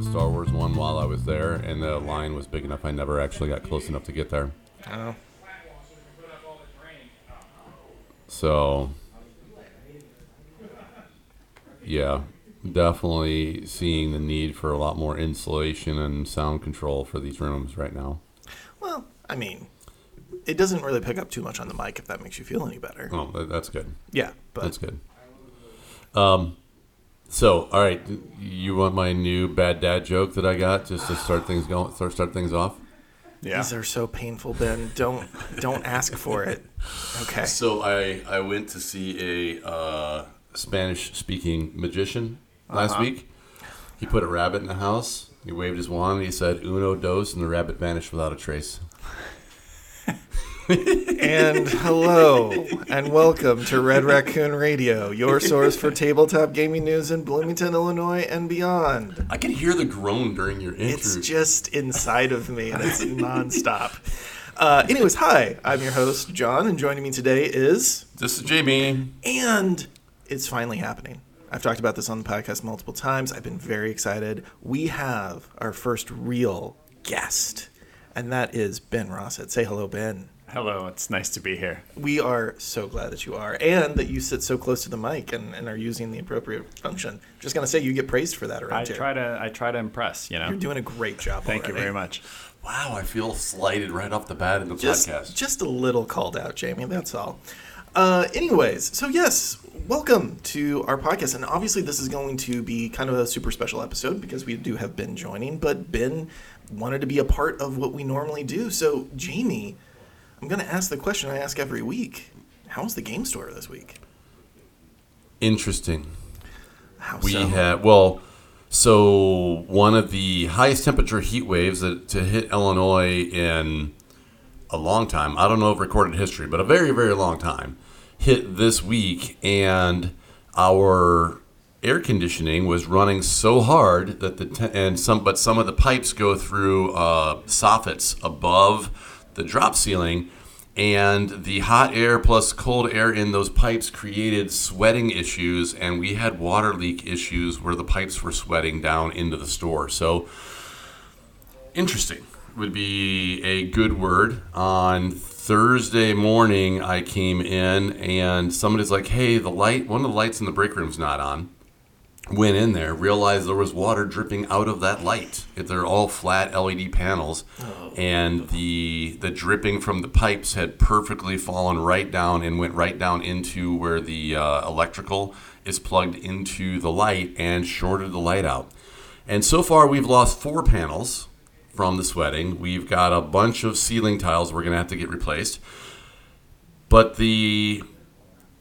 the Star Wars one while I was there, and the line was big enough. I never actually got close enough to get there. Oh. So, yeah, definitely seeing the need for a lot more insulation and sound control for these rooms right now. Well, I mean, it doesn't really pick up too much on the mic if that makes you feel any better. Oh, that's good. Yeah, but That's good. Um, so all right, you want my new bad dad joke that I got just to start things going, start start things off? Yeah. these are so painful, Ben. Don't don't ask for it. Okay. So I I went to see a uh, Spanish speaking magician last week. He put a rabbit in the house. He waved his wand and he said "uno dos," and the rabbit vanished without a trace. And hello, and welcome to Red Raccoon Radio, your source for tabletop gaming news in Bloomington, Illinois, and beyond. I can hear the groan during your intro. It's just inside of me, and it's nonstop. Uh, anyways, hi, I'm your host, John, and joining me today is. this is Jamie. And it's finally happening. I've talked about this on the podcast multiple times. I've been very excited. We have our first real guest, and that is Ben Rosset. Say hello, Ben. Hello, it's nice to be here. We are so glad that you are, and that you sit so close to the mic and, and are using the appropriate function. Just gonna say you get praised for that around I here. try to I try to impress, you know. You're doing a great job. Thank you very much. Wow, I feel slighted right off the bat in the Just, podcast. just a little called out, Jamie. That's all. Uh, anyways, so yes, welcome to our podcast, and obviously this is going to be kind of a super special episode because we do have Ben joining, but Ben wanted to be a part of what we normally do. So, Jamie, I'm going to ask the question I ask every week: How was the game store this week? Interesting. How We so? had well, so one of the highest temperature heat waves that to hit Illinois in a long time. I don't know of recorded history, but a very very long time hit this week, and our air conditioning was running so hard that the te- and some but some of the pipes go through uh, soffits above the drop ceiling and the hot air plus cold air in those pipes created sweating issues and we had water leak issues where the pipes were sweating down into the store. So interesting would be a good word. On thursday morning i came in and somebody's like hey the light one of the lights in the break room's not on went in there, realized there was water dripping out of that light. They're all flat LED panels, and the the dripping from the pipes had perfectly fallen right down and went right down into where the uh, electrical is plugged into the light and shorted the light out. And so far, we've lost four panels from the sweating. We've got a bunch of ceiling tiles we're going to have to get replaced. But the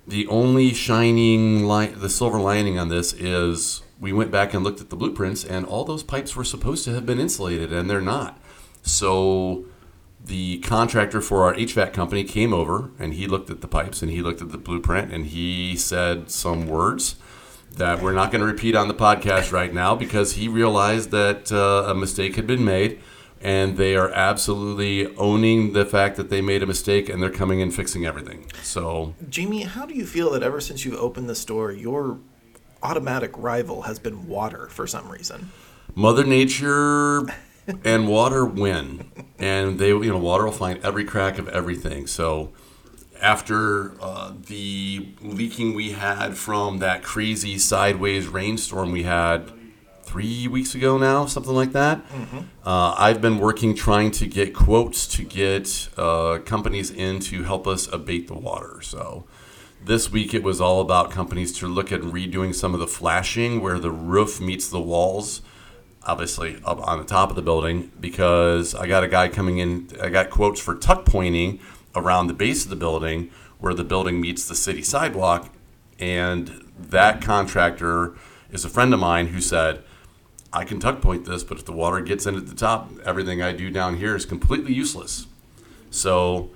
the only shining light, the silver lining on this is we went back and looked at the blueprints, and all those pipes were supposed to have been insulated, and they're not. So the contractor for our HVAC company came over, and he looked at the pipes, and he looked at the blueprint, and he said some words that we're not going to repeat on the podcast right now because he realized that uh, a mistake had been made and they are absolutely owning the fact that they made a mistake and they're coming and fixing everything. So Jamie, how do you feel that ever since you've opened the store, your automatic rival has been water for some reason? Mother Nature and water win, and they you know water will find every crack of everything. So after uh, the leaking we had from that crazy sideways rainstorm we had three weeks ago now, something like that. Uh, I've been working trying to get quotes to get uh, companies in to help us abate the water. So this week it was all about companies to look at redoing some of the flashing where the roof meets the walls obviously up on the top of the building because I got a guy coming in. I got quotes for tuck pointing around the base of the building where the building meets the city sidewalk. And that contractor is a friend of mine who said, I can tuck point this, but if the water gets in at the top, everything I do down here is completely useless. So,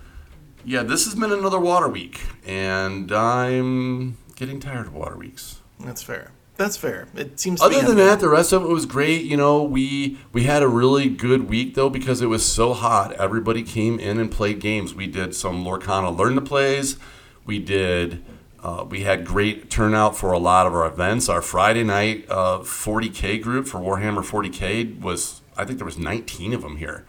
yeah, this has been another water week, and I'm getting tired of water weeks. That's fair. That's fair. It seems. To Other than that, the rest of it was great. You know, we we had a really good week though because it was so hot. Everybody came in and played games. We did some Lorcana Learn to Plays. We did Uh, we had great turnout for a lot of our events. Our Friday night uh, 40k group for Warhammer 40k was, I think there was 19 of them here,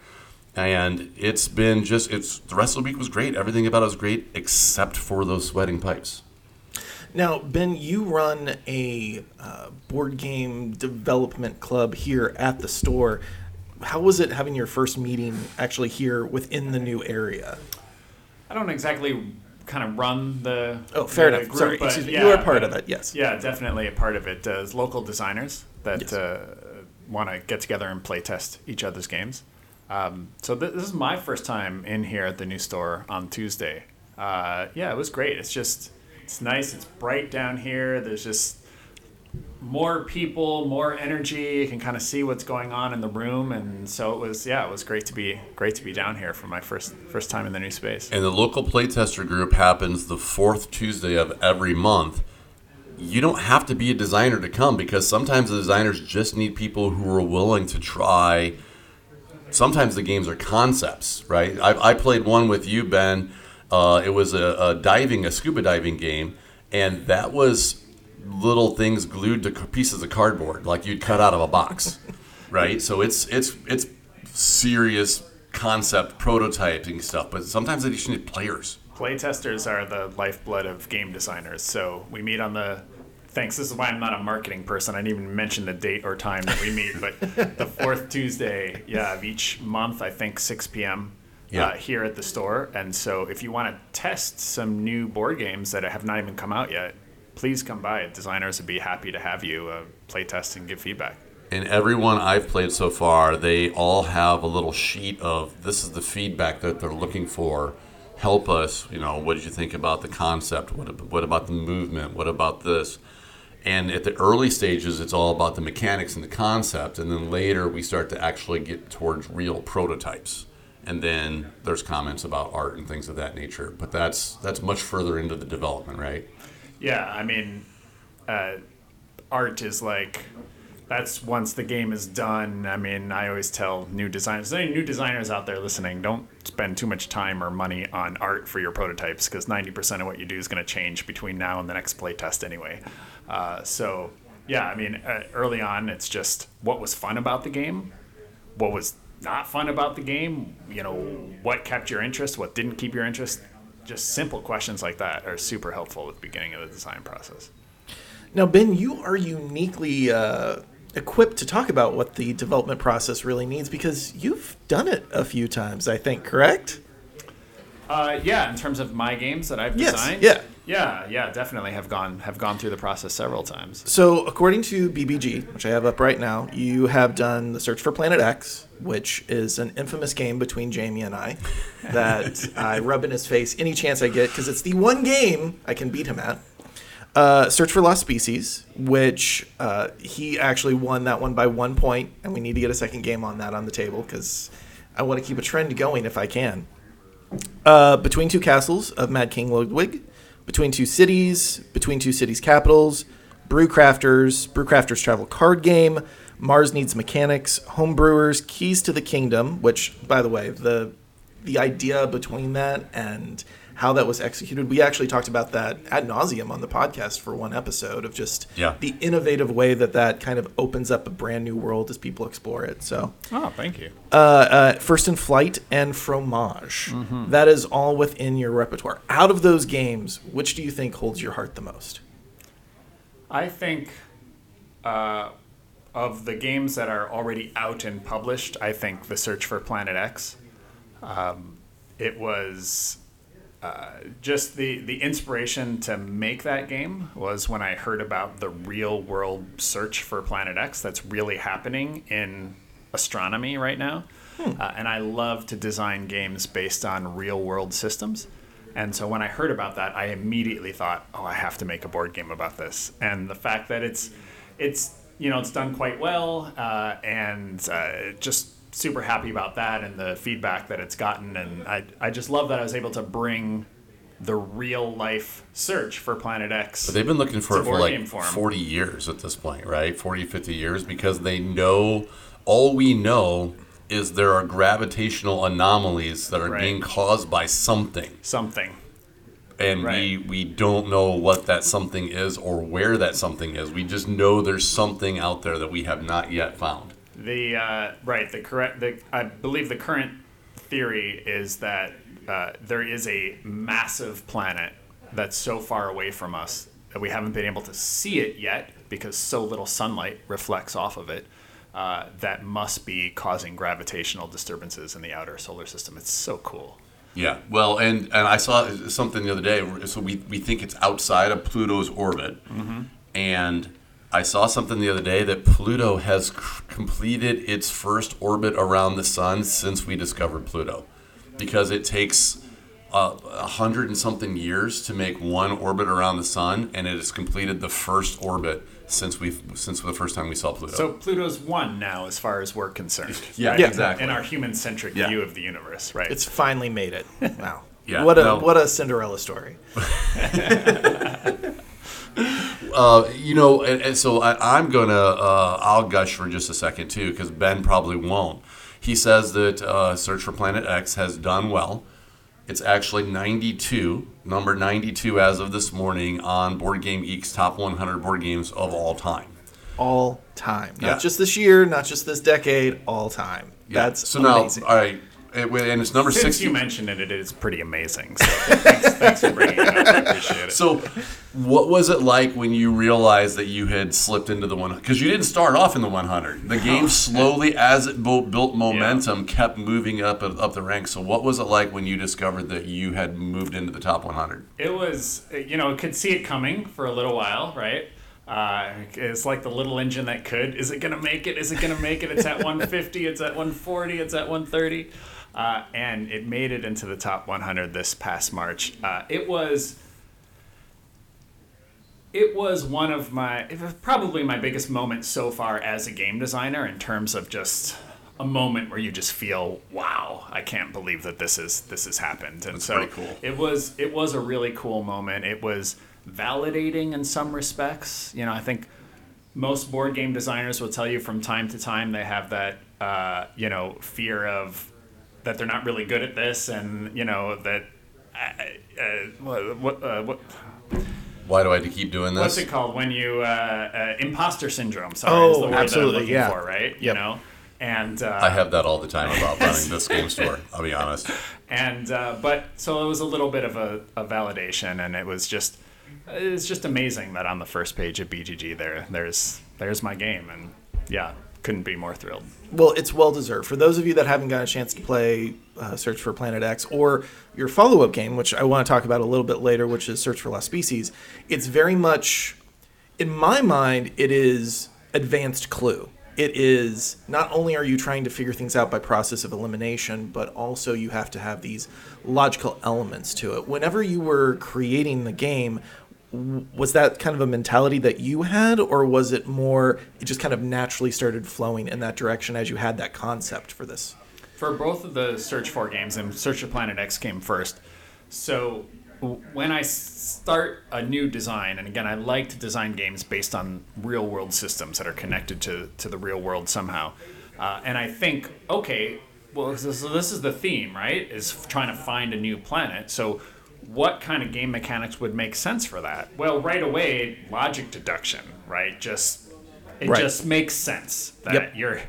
and it's been just it's the rest of the week was great. Everything about it was great except for those sweating pipes. Now, Ben, you run a uh, board game development club here at the store. How was it having your first meeting actually here within the new area? I don't exactly kind of run the. Oh, fair the enough. Sorry, but excuse me. You are part but- of it, yes. Yeah, definitely a part of it. Uh, as local designers that Yes. uh, want to get together and play test each other's games. Um, so th- this is my first time in here at the new store on Tuesday. Uh, yeah, it was great. It's just it's nice. It's bright down here. There's just more people, more energy. You can kind of see what's going on in the room, and so it was. Yeah, it was great to be great to be down here for my first first time in the new space. And the local playtester group happens the fourth Tuesday of every month. You don't have to be a designer to come because sometimes the designers just need people who are willing to try. Sometimes the games are concepts, right? I, I played one with you, Ben. Uh, it was a, a diving, a scuba diving game, and that was little things glued to pieces of cardboard, like you'd cut out of a box, right? So it's it's it's serious concept prototyping stuff, but sometimes they just need players. Playtesters are the lifeblood of game designers. So we meet on the. Thanks. This is why I'm not a marketing person. I didn't even mention the date or time that we meet, but the fourth Tuesday, yeah, of each month, I think 6 p.m. Yeah. Uh, here at the store. And so if you want to test some new board games that have not even come out yet, please come by. Designers would be happy to have you uh, play test and give feedback. And everyone I've played so far, they all have a little sheet of this is the feedback that they're looking for. Help us, you know, what did you think about the concept? What, what about the movement? What about this? And at the early stages, it's all about the mechanics and the concept. And then later, we start to actually get towards real prototypes. And then there's comments about art and things of that nature. But that's that's much further into the development, right? Yeah, I mean, uh, art is like that's once the game is done. I mean, I always tell new designers, any new designers out there listening, don't spend too much time or money on art for your prototypes because ninety percent of what you do is going to change between now and the next playtest anyway. Uh, so yeah, I mean, uh, early on, it's just what was fun about the game, what was not fun about the game, you know, what kept your interest, what didn't keep your interest. Just simple questions like that are super helpful at the beginning of the design process. Now, Ben, you are uniquely uh, equipped to talk about what the development process really needs because you've done it a few times, I think, correct? Uh, yeah, in terms of my games that I've Yes, designed. yeah. yeah, yeah, definitely have gone have gone through the process several times. So, according to BGG, which I have up right now, you have done the Search for Planet X, which is an infamous game between Jamie and I that I rub in his face any chance I get because it's the one game I can beat him at. Uh, Search for Lost Species, which uh, he actually won that one by one point, and we need to get a second game on that on the table because I want to keep a trend going if I can. Uh, Between Two Castles of Mad King Ludwig, Between Two Cities, Between Two Cities Capitals, Brewcrafters, Brewcrafters Travel Card Game, Mars Needs Mechanics, Homebrewers, Keys to the Kingdom, which, by the way, the the idea between that and how that was executed, we actually talked about that ad nauseum on the podcast for one episode of just Yeah. the innovative way that that kind of opens up a brand new world as people explore it. So, Oh, thank you. uh, uh, First in Flight and Fromage. That is all within your repertoire. Out of those games, which do you think holds your heart the most? I think uh, of the games that are already out and published, I think The Search for Planet X. Um, it was uh, just the, the inspiration to make that game was when I heard about the real world search for Planet X that's really happening in astronomy right now. Uh, and I love to design games based on real world systems. And so when I heard about that, I immediately thought, "Oh, I have to make a board game about this." And the fact that it's, it's you know, it's done quite well, uh, and uh, just super happy about that and the feedback that it's gotten. And I, I just love that I was able to bring the real life search for Planet X. But they've been looking for it for like game 40 years at this point, right? 40, 50 years because they know all we know is there are gravitational anomalies that are Right. being caused by something. something. and we we don't know what that something is or where that something is. We just know there's something out there that we have not yet found. The uh, right, the correct, the I believe the current theory is that uh, there is a massive planet that's so far away from us that we haven't been able to see it yet because so little sunlight reflects off of it. Uh, that must be causing gravitational disturbances in the outer solar system. It's so cool. Yeah, well, and and I saw something the other day. So we we think it's outside of Pluto's orbit, and I saw something the other day that Pluto has c- completed its first orbit around the sun since we discovered Pluto, because it takes uh, a hundred and something years to make one orbit around the sun, and it has completed the first orbit since we since the first time we saw Pluto. So Pluto's one now, as far as we're concerned. Yeah, right? exactly. In our human-centric Yeah. view of the universe, right? It's finally made it. Wow. Yeah, What a no. what a Cinderella story. Uh, you know, and, and so I, I'm gonna uh, I'll gush for just a second too, because Ben probably won't. He says that uh, Search for Planet X has done well. It's actually 92, number 92 as of this morning on Board Game Geek's top 100 board games of all time. All time. Not Yeah. just this year, not just this decade, all time. Yeah. That's so amazing. now, all right, and and it's number Since 60. you mentioned it, it is pretty amazing. So thanks, thanks for bringing it up. I appreciate it. So, what was it like when you realized that you had slipped into the one? Because you didn't start off in the 100. The game slowly, as it bu- built momentum, kept moving up up the ranks. So, what was it like when you discovered that you had moved into the top 100? It was, you know, could see it coming for a little while, right? Uh, it's like the little engine that could. Is it going to make it? Is it going to make it? It's at 150, it's at 140, it's at 130. Uh, and it made it into the top 100 this past March. Uh, it was. It was one of my, probably my biggest moment so far as a game designer in terms of just a moment where you just feel, wow, I can't believe that this is this has happened. And That's so cool. it was it was a really cool moment. It was validating in some respects. You know, I think most board game designers will tell you from time to time they have that uh, you know fear of that they're not really good at this, and you know that uh, uh, what what, uh, what Why do I have to keep doing this? what's it called when you uh, uh, imposter syndrome? Sorry, Oh, is the word absolutely, that I'm looking yeah. for, right? You know, and uh, I have that all the time about running this game store. I'll be honest. and uh, but so it was a little bit of a, a validation and it was just it's just amazing that on the first page of BGG there there's there's my game and yeah couldn't be more thrilled Well, it's well deserved. For those of you that haven't got a chance to play uh, Search for Planet X or your follow up game, which I want to talk about a little bit later, which is Search for Lost Species, it's very much, in my mind, it is advanced clue. It is not only are you trying to figure things out by process of elimination, but also you have to have these logical elements to it. Whenever you were creating the game, was that kind of a mentality that you had, or was it more it just kind of naturally started flowing in that direction as you had that concept for this? for both of the search for games and search for planet x came first. So when i start a new design and again i like to design games based on real world systems that are connected to, to the real world somehow. Uh, and i think okay well so this is the theme right is trying to find a new planet. So what kind of game mechanics would make sense for that well right away logic deduction right just it Right. just makes sense that Yep. you're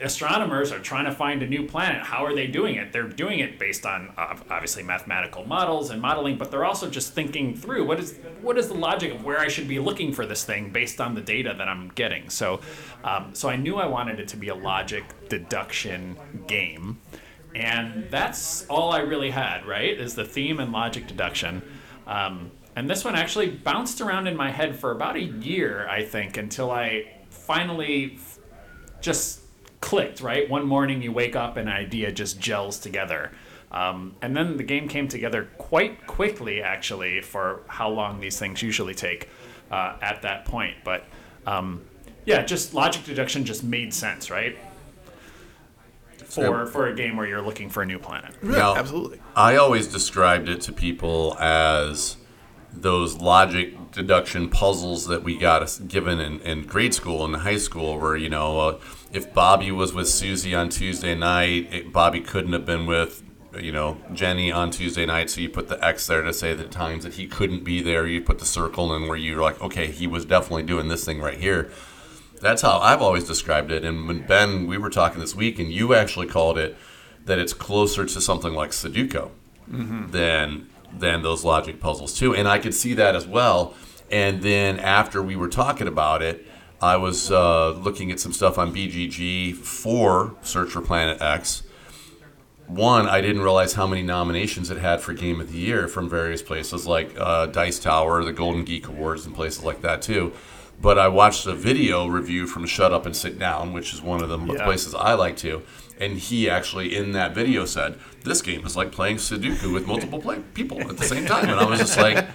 astronomers are trying to find a new planet. How are they doing it? They're doing it based on uh, obviously mathematical models and modeling, but they're also just thinking through what is what is the logic of where I should be looking for this thing based on the data that I'm getting. So, um, so I knew I wanted it to be a logic deduction game, and that's all I really had. Right, is the theme and logic deduction. Um, and this one actually bounced around in my head for about a year, I think, until I finally f- just clicked, right? One morning you wake up and an idea just gels together. Um, and then the game came together quite quickly, actually, for how long these things usually take uh, at that point. But um, yeah, just logic deduction just made sense, right? For, for a game where you're looking for a new planet. Yeah, Now, absolutely. I always described it to people as those logic deduction puzzles that we got given in, in grade school and high school, where you know, uh, if Bobby was with Susie on Tuesday night, it, Bobby couldn't have been with you know, Jenny on Tuesday night. So you put the X there to say the times that he couldn't be there. You put the circle in where you're like, okay, he was definitely doing this thing right here. That's how I've always described it. And when Ben, we were talking this week, and you actually called it that it's closer to something like Sudoku than than those logic puzzles too. And I could see that as well. And then after we were talking about it, I was uh, looking at some stuff on BGG for Search for Planet X. One, I didn't realize how many nominations it had for Game of the Year from various places like uh, Dice Tower, the Golden Geek Awards, and places like that too. But I watched a video review from Shut Up and Sit Down, which is one of the Yeah. places I like to. And he actually, in that video, said, This game is like playing Sudoku with multiple play- people at the same time. And I was just like,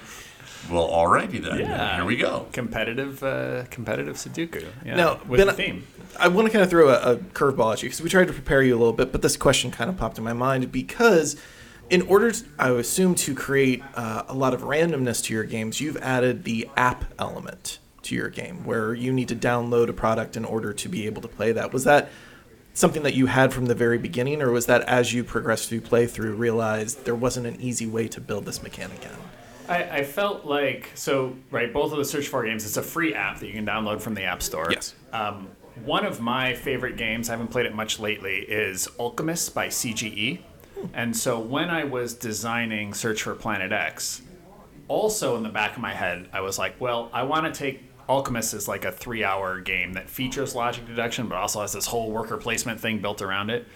Well, alrighty then. Yeah. Here we go. Competitive, uh, competitive Sudoku. Yeah, Now, with Ben, the theme. I want to kind of throw a, a curveball at you because we tried to prepare you a little bit, but this question kind of popped in my mind because, in order, to, I would assume, to create uh, a lot of randomness to your games, you've added the app element to your game where you need to download a product in order to be able to play that. Was that something that you had from the very beginning, or was that as you progressed through playthrough, realized there wasn't an easy way to build this mechanic in? I, I felt like so right. Both of the Search for games. It's a free app that you can download from the App Store. Yes. Um, one of my favorite games. I haven't played it much lately. Is Alchemist by CGE. And so when I was designing Search for Planet X, also in the back of my head, I was like, well, I want to take Alchemist is like a three-hour game that features logic deduction, but also has this whole worker placement thing built around it.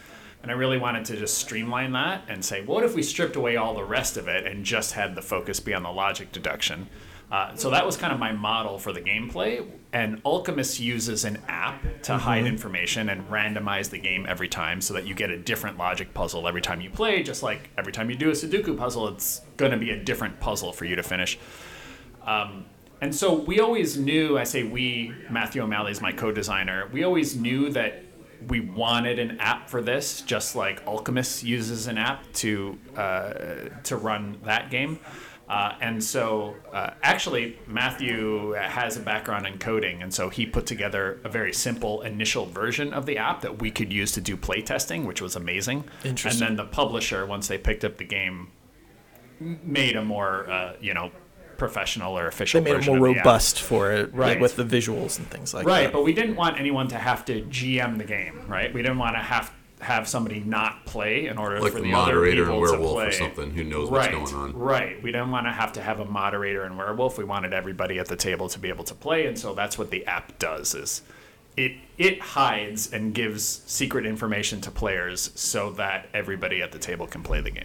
And I really wanted to just streamline that and say, what if we stripped away all the rest of it and just had the focus be on the logic deduction? Uh, so that was kind of my model for the gameplay. And Alchemist uses an app to hide information and randomize the game every time so that you get a different logic puzzle every time you play. Just like every time you do a Sudoku puzzle, it's going to be a different puzzle for you to finish. Um, and so we always knew, I say we, Matthew O'Malley is my co designer, we always knew that we wanted an app for this, just like Alchemist uses an app to, uh, to run that game. Uh, and so, uh, actually, Matthew has a background in coding, and so he put together a very simple initial version of the app that we could use to do playtesting, which was amazing. Interesting. And then the publisher, once they picked up the game, made a more, uh, you know, professional or official. They made it more of app. robust for it, like, Right. with the visuals and things like Right, that. Right, but we didn't want anyone to have to GM the game, right? We didn't want to have have somebody not play in order Like for the the, moderator other and people to werewolf play. or something who knows what's right, going on. Right. We didn't want to have to have a moderator and werewolf. We wanted everybody at the table to be able to play, and so that's what the app does. Is it it hides and gives secret information to players so that everybody at the table can play the game.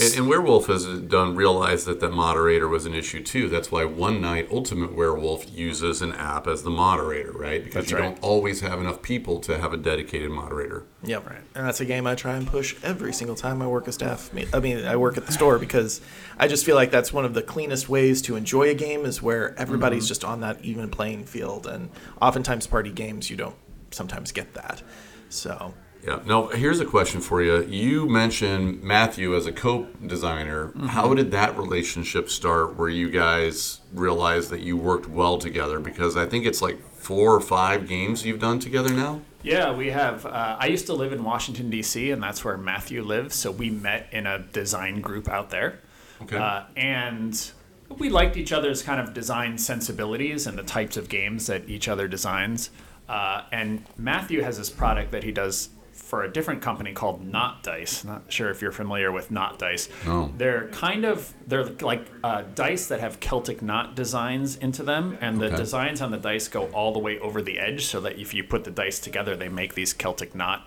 And, and Werewolf has done realize that the moderator was an issue too. That's why One Night Ultimate Werewolf uses an app as the moderator, right? Because That's you right. don't always have enough people to have a dedicated moderator. Yep. Right. And that's a game I try and push every single time I work a staff. I mean, I work at the store because I just feel like that's one of the cleanest ways to enjoy a game is where everybody's mm-hmm. just on that even playing field. And oftentimes, party games, you don't sometimes get that. So, Yeah. Now, here's a question for you. You mentioned Matthew as a co-designer. How did that relationship start? Where you guys realized that you worked well together? Because I think it's like four or five games you've done together now. Yeah, we have. Uh, I used to live in Washington D.C., and that's where Matthew lives. So we met in a design group out there, Okay. uh, and we liked each other's kind of design sensibilities and the types of games that each other designs. Uh, and Matthew has this product that he does for a different company called Knot Dice. Not sure if you're familiar with Knot Dice. No. They're kind of they're like uh, dice that have Celtic knot designs into them, and the Okay. designs on the dice go all the way over the edge, so that if you put the dice together, they make these Celtic knot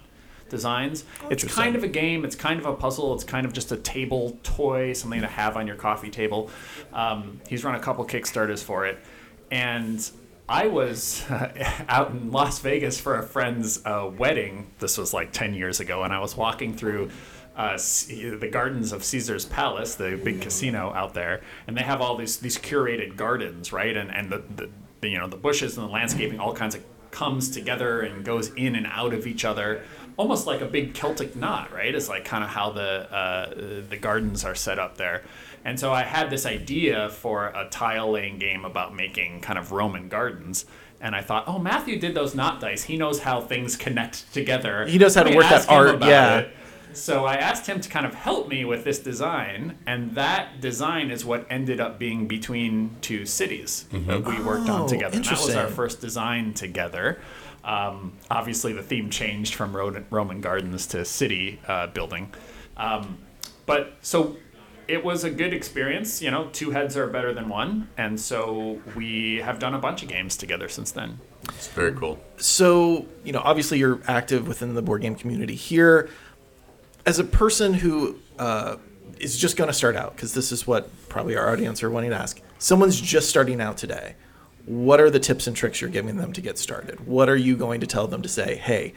designs. It's kind of a game. It's kind of a puzzle. It's kind of just a table toy, something to have on your coffee table. Um, he's run a couple Kickstarters for it, and I was out in Las Vegas for a friend's uh, wedding. This was like 10 years ago, and I was walking through uh, the gardens of Caesar's Palace, the big casino out there, and they have all these these curated gardens, right? And and the, the, the you know the bushes and the landscaping, all kinds of comes together and goes in and out of each other, almost like a big Celtic knot, right? It's like kind of how the uh, the gardens are set up there. And so I had this idea for a tile laying game about making kind of Roman gardens. And I thought, oh, Matthew did those knot dice. He knows how things connect together. He knows how to work that art, yeah. it. so I asked him to kind of help me with this design, and that design is what ended up being between two cities that we worked Oh, on together. And that was our first design together. Um, obviously, the theme changed from Roman gardens to city uh, building. Um, but so it was a good experience. You know, two heads are better than one. And so we have done a bunch of games together since then. It's very cool. So, you know, obviously you're active within the board game community here. As a person who uh, is just going to start out, because this is what probably our audience are wanting to ask, someone's just starting out today. What are the tips and tricks you're giving them to get started? What are you going to tell them to say, hey,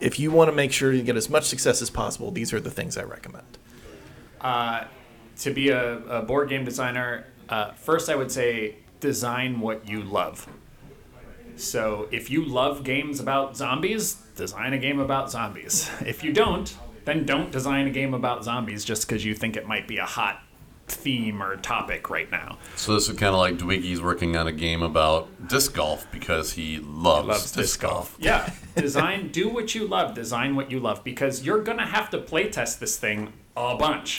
if you want to make sure you get as much success as possible, these are the things I recommend? To be a, a board game designer, uh, first I would say design what you love. So if you love games about zombies, design a game about zombies. If you don't, then don't design a game about zombies just because you think it might be a hot theme or topic right now. So this is kind of like Dwiggy's working on a game about disc golf because he loves, loves disc golf. Yeah, design, do what you love, design what you love, because you're gonna have to play test this thing a bunch,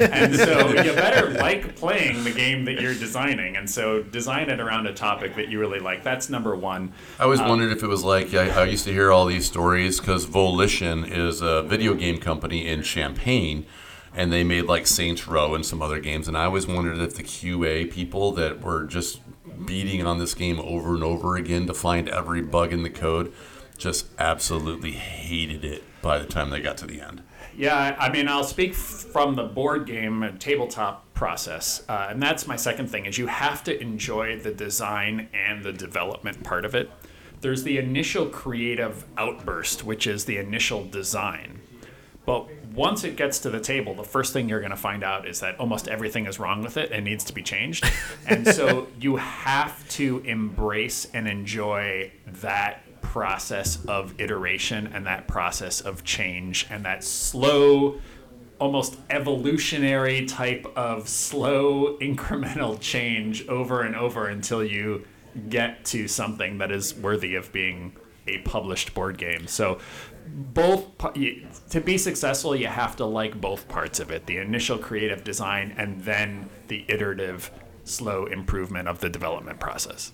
and so you better like playing the game that you're designing, and so design it around a topic that you really like. That's number one. I always um, wondered if it was like I, I used to hear all these stories because Volition is a video game company in Champaign, and they made like Saints Row and some other games. And I always wondered if the QA people that were just beating on this game over and over again to find every bug in the code just absolutely hated it by the time they got to the end. Yeah, I mean, I'll speak from the board game tabletop process, uh, and that's my second thing: is you have to enjoy the design and the development part of it. There's the initial creative outburst, which is the initial design, but once it gets to the table, the first thing you're going to find out is that almost everything is wrong with it and needs to be changed, and so you have to embrace and enjoy that process of iteration and that process of change and that slow almost evolutionary type of slow incremental change over and over until you get to something that is worthy of being a published board game. So both to be successful you have to like both parts of it the initial creative design and then the iterative slow improvement of the development process.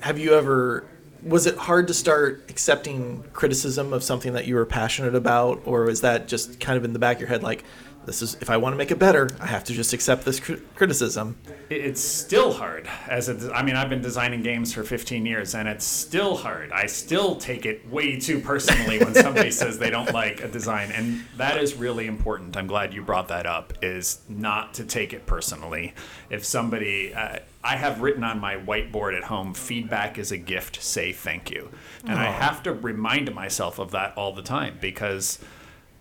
Have you ever was it hard to start accepting criticism of something that you were passionate about or was that just kind of in the back of your head like this is if i want to make it better i have to just accept this cri- criticism. It's still hard as a i mean i've been designing games for 15 years and it's still hard. I still take it way too personally when somebody says they don't like a design and that is really important. I'm glad you brought that up is not to take it personally. If somebody uh, i have written on my whiteboard at home feedback is a gift say thank you. And i have to remind myself of that all the time because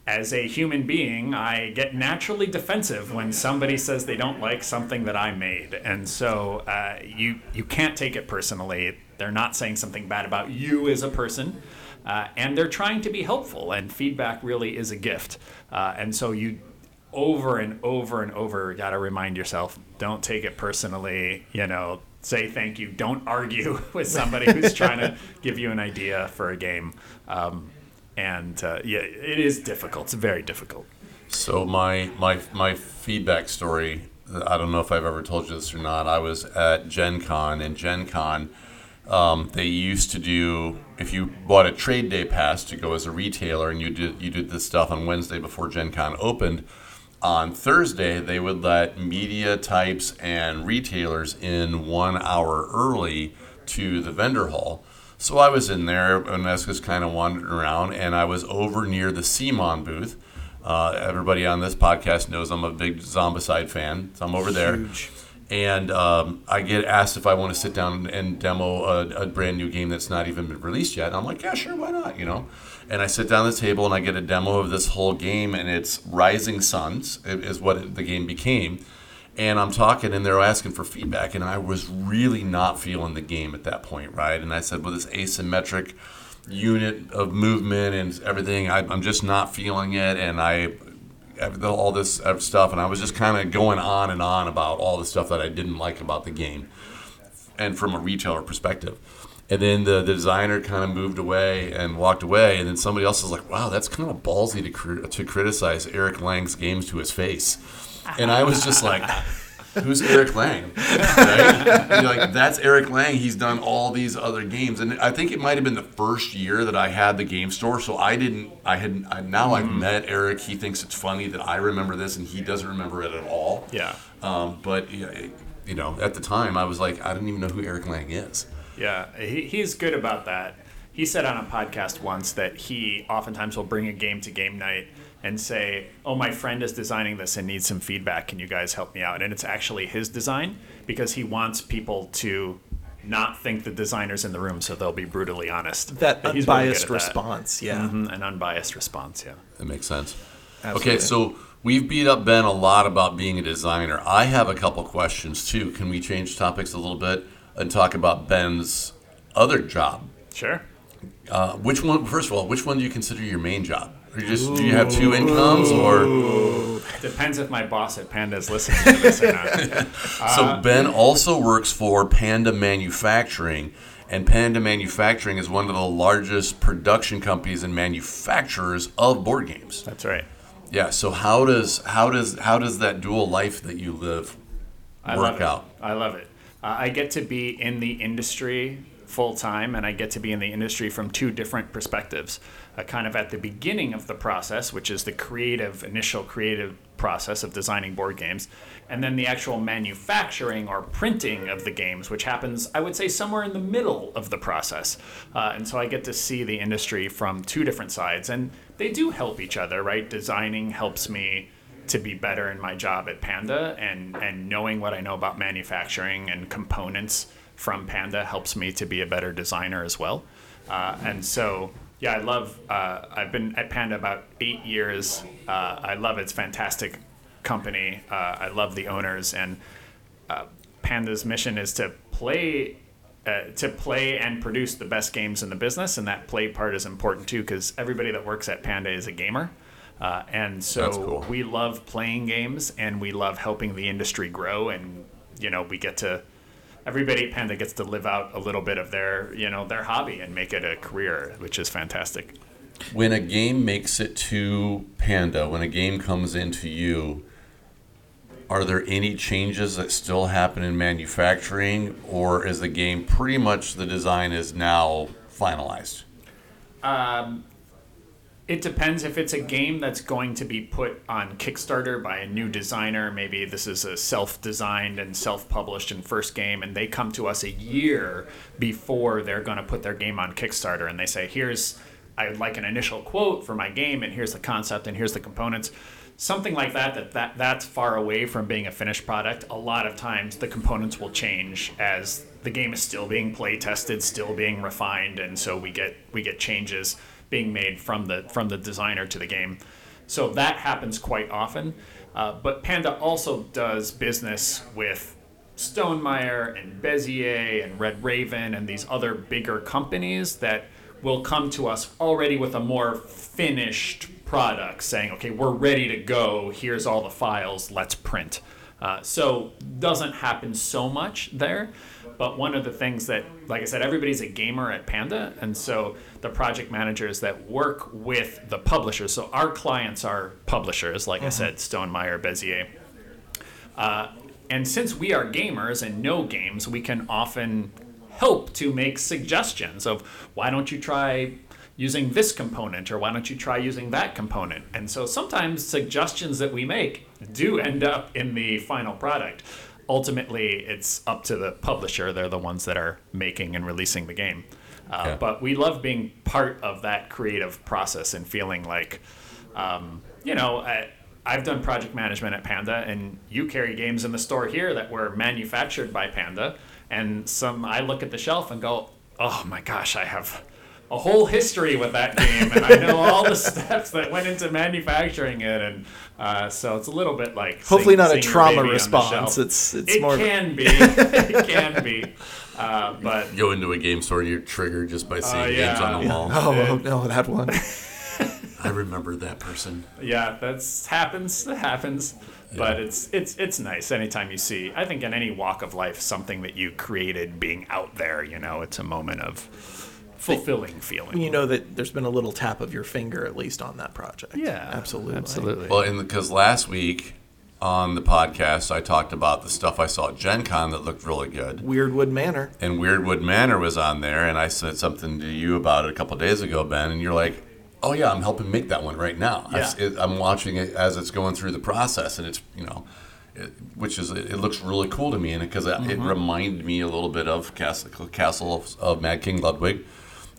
as a human being, I get naturally defensive when somebody says they don't like something that I made, and so uh, you you can't take it personally. They're not saying something bad about you as a person, uh, and they're trying to be helpful. And feedback really is a gift, uh, and so you over and over and over got to remind yourself: don't take it personally. You know, say thank you. Don't argue with somebody who's trying to give you an idea for a game. Um, and uh, yeah, it is difficult. It's very difficult. So my my my feedback story. I don't know if I've ever told you this or not. I was at Gen Con, and Gen Con, um, they used to do if you bought a trade day pass to go as a retailer, and you did you did this stuff on Wednesday before Gen Con opened. On Thursday, they would let media types and retailers in one hour early to the vendor hall. So I was in there, and I was just kind of wandering around, and I was over near the CMON booth. Uh, everybody on this podcast knows I'm a big Zombicide fan, so I'm over there. Huge. And um, I get asked if I want to sit down and demo a, a brand new game that's not even been released yet. And I'm like, yeah, sure, why not? You know. And I sit down at the table and I get a demo of this whole game, and it's Rising Suns is what it, the game became. And I'm talking, and they're asking for feedback, and I was really not feeling the game at that point, right? And I said, well, this asymmetric unit of movement and everything, I, I'm just not feeling it, and I all this stuff, and I was just kind of going on and on about all the stuff that I didn't like about the game, and from a retailer perspective. And then the, the designer kind of moved away and walked away, and then somebody else was like, "Wow, that's kind of ballsy to cri- to criticize Eric Lang's games to his face." And I was just like, "Who's Eric Lang?" Right? Like, "That's Eric Lang. He's done all these other games." And I think it might have been the first year that I had the game store, so I didn't. I had I, now I've met Eric. He thinks it's funny that I remember this, and he doesn't remember it at all. Yeah. Um, but you know, at the time, I was like, I didn't even know who Eric Lang is. Yeah, he, he's good about that. He said on a podcast once that he oftentimes will bring a game to game night and say, "Oh, my friend is designing this and needs some feedback. Can you guys help me out?" And it's actually his design because he wants people to not think the designer's in the room, so they'll be brutally honest. That But he's really good unbiased that. response, yeah. Mhm, an unbiased response. Yeah. That makes sense. Absolutely. Okay, so we've beat up Ben a lot about being a designer. I have a couple questions too. Can we change topics a little bit and talk about Ben's other job? Sure. Uh, which one? First of all, which one do you consider your main job? Or you just do you have two incomes or? Depends if my boss at Panda is listening to this or not. So Ben also works for Panda Manufacturing, and Panda Manufacturing is one of the largest production companies and manufacturers of board games. That's right. Yeah. So how does how does how does that dual life that you live I work love it. out? I love it. Uh, I get to be in the industry full time, and I get to be in the industry from two different perspectives. Uh, kind of at the beginning of the process, which is the creative, initial creative process of designing board games, and then the actual manufacturing or printing of the games, which happens, I would say, somewhere in the middle of the process. Uh, and so I get to see the industry from two different sides, and they do help each other, right? Designing helps me to be better in my job at Panda and and knowing what I know about manufacturing and components from Panda helps me to be a better designer as well. Uh, and so yeah, I love. Uh, I've been at Panda about eight years. Uh, I love its fantastic company. Uh, I love the owners and uh, Panda's mission is to play. Uh, to play and produce the best games in the business, and that play part is important too, because everybody that works at Panda is a gamer, uh, and so cool. we love playing games and we love helping the industry grow and you know we get to everybody at panda gets to live out a little bit of their you know their hobby and make it a career which is fantastic When a game makes it to Panda, when a game comes into you, are there any changes that still happen in manufacturing, or is the game pretty much the design is now finalized? Um, it depends if it's a game that's going to be put on kickstarter by a new designer. Maybe this is a self-designed and self-published and first game and they come to us a year before they're going to put their game on kickstarter and they say here's i would like an initial quote for my game and here's the concept and here's the components. Something like that that, that that's far away from being a finished product. A lot of times the components will change as the game is still being play tested still being refined and so we get we get changes being made from the from the designer to the game so that happens quite often uh, but panda also does business with Stonemaier and Bezier and Red Raven and these other bigger companies that will come to us already with a more finished product saying, okay, we're ready to go. Here's all the files. Let's print. Uh, so doesn't happen so much there. But one of the things that, like I said, everybody's a gamer at Panda, and so the project managers that work with the publishers. So our clients are publishers, like I said, Stonemaier, Bezier. Uh, and since we are gamers and know games, we can often help to make suggestions of why don't you try using this component or why don't you try using that component. And so sometimes suggestions that we make do end up in the final product. Ultimately, it's up to the publisher. They're the ones that are making and releasing the game. Uh, Yeah. But we love being part of that creative process and feeling like, um, you know, I, I've done project management at Panda, and you carry games in the store here that were manufactured by Panda. And some, I look at the shelf and go, oh my gosh, I have a whole history with that game, and I know all the steps that went into manufacturing it, and uh, so it's a little bit like Hopefully seeing- not a trauma baby on the response. It's- it's it more of can be, it can be, uh, but Go into a game store, you're triggered just by seeing Uh, yeah. games on the wall. Oh, oh no, that one. I remember that person. Yeah, that's happens. That happens. But it's it's it's nice anytime you see. I think in any walk of life, something that you created being out there. You know, it's a moment of fulfilling feeling. You know that there's been a little tap of your finger at least on that project. yeah, absolutely, absolutely. Well, because last week on the podcast, I talked about the stuff I saw at Gen Con that looked really good. Weirdwood Manor. And Weirdwood Manor was on there, and I said something to you about it a couple days ago, Ben, and you're like, "Oh yeah, I'm helping make that one right now. Yeah. I've- it- I'm watching it as it's going through the process, and it's you know, it, which is it looks really cool to me, and because it, it mm-hmm. reminded me a little bit of Castle, Castle of, of Mad King Ludwig,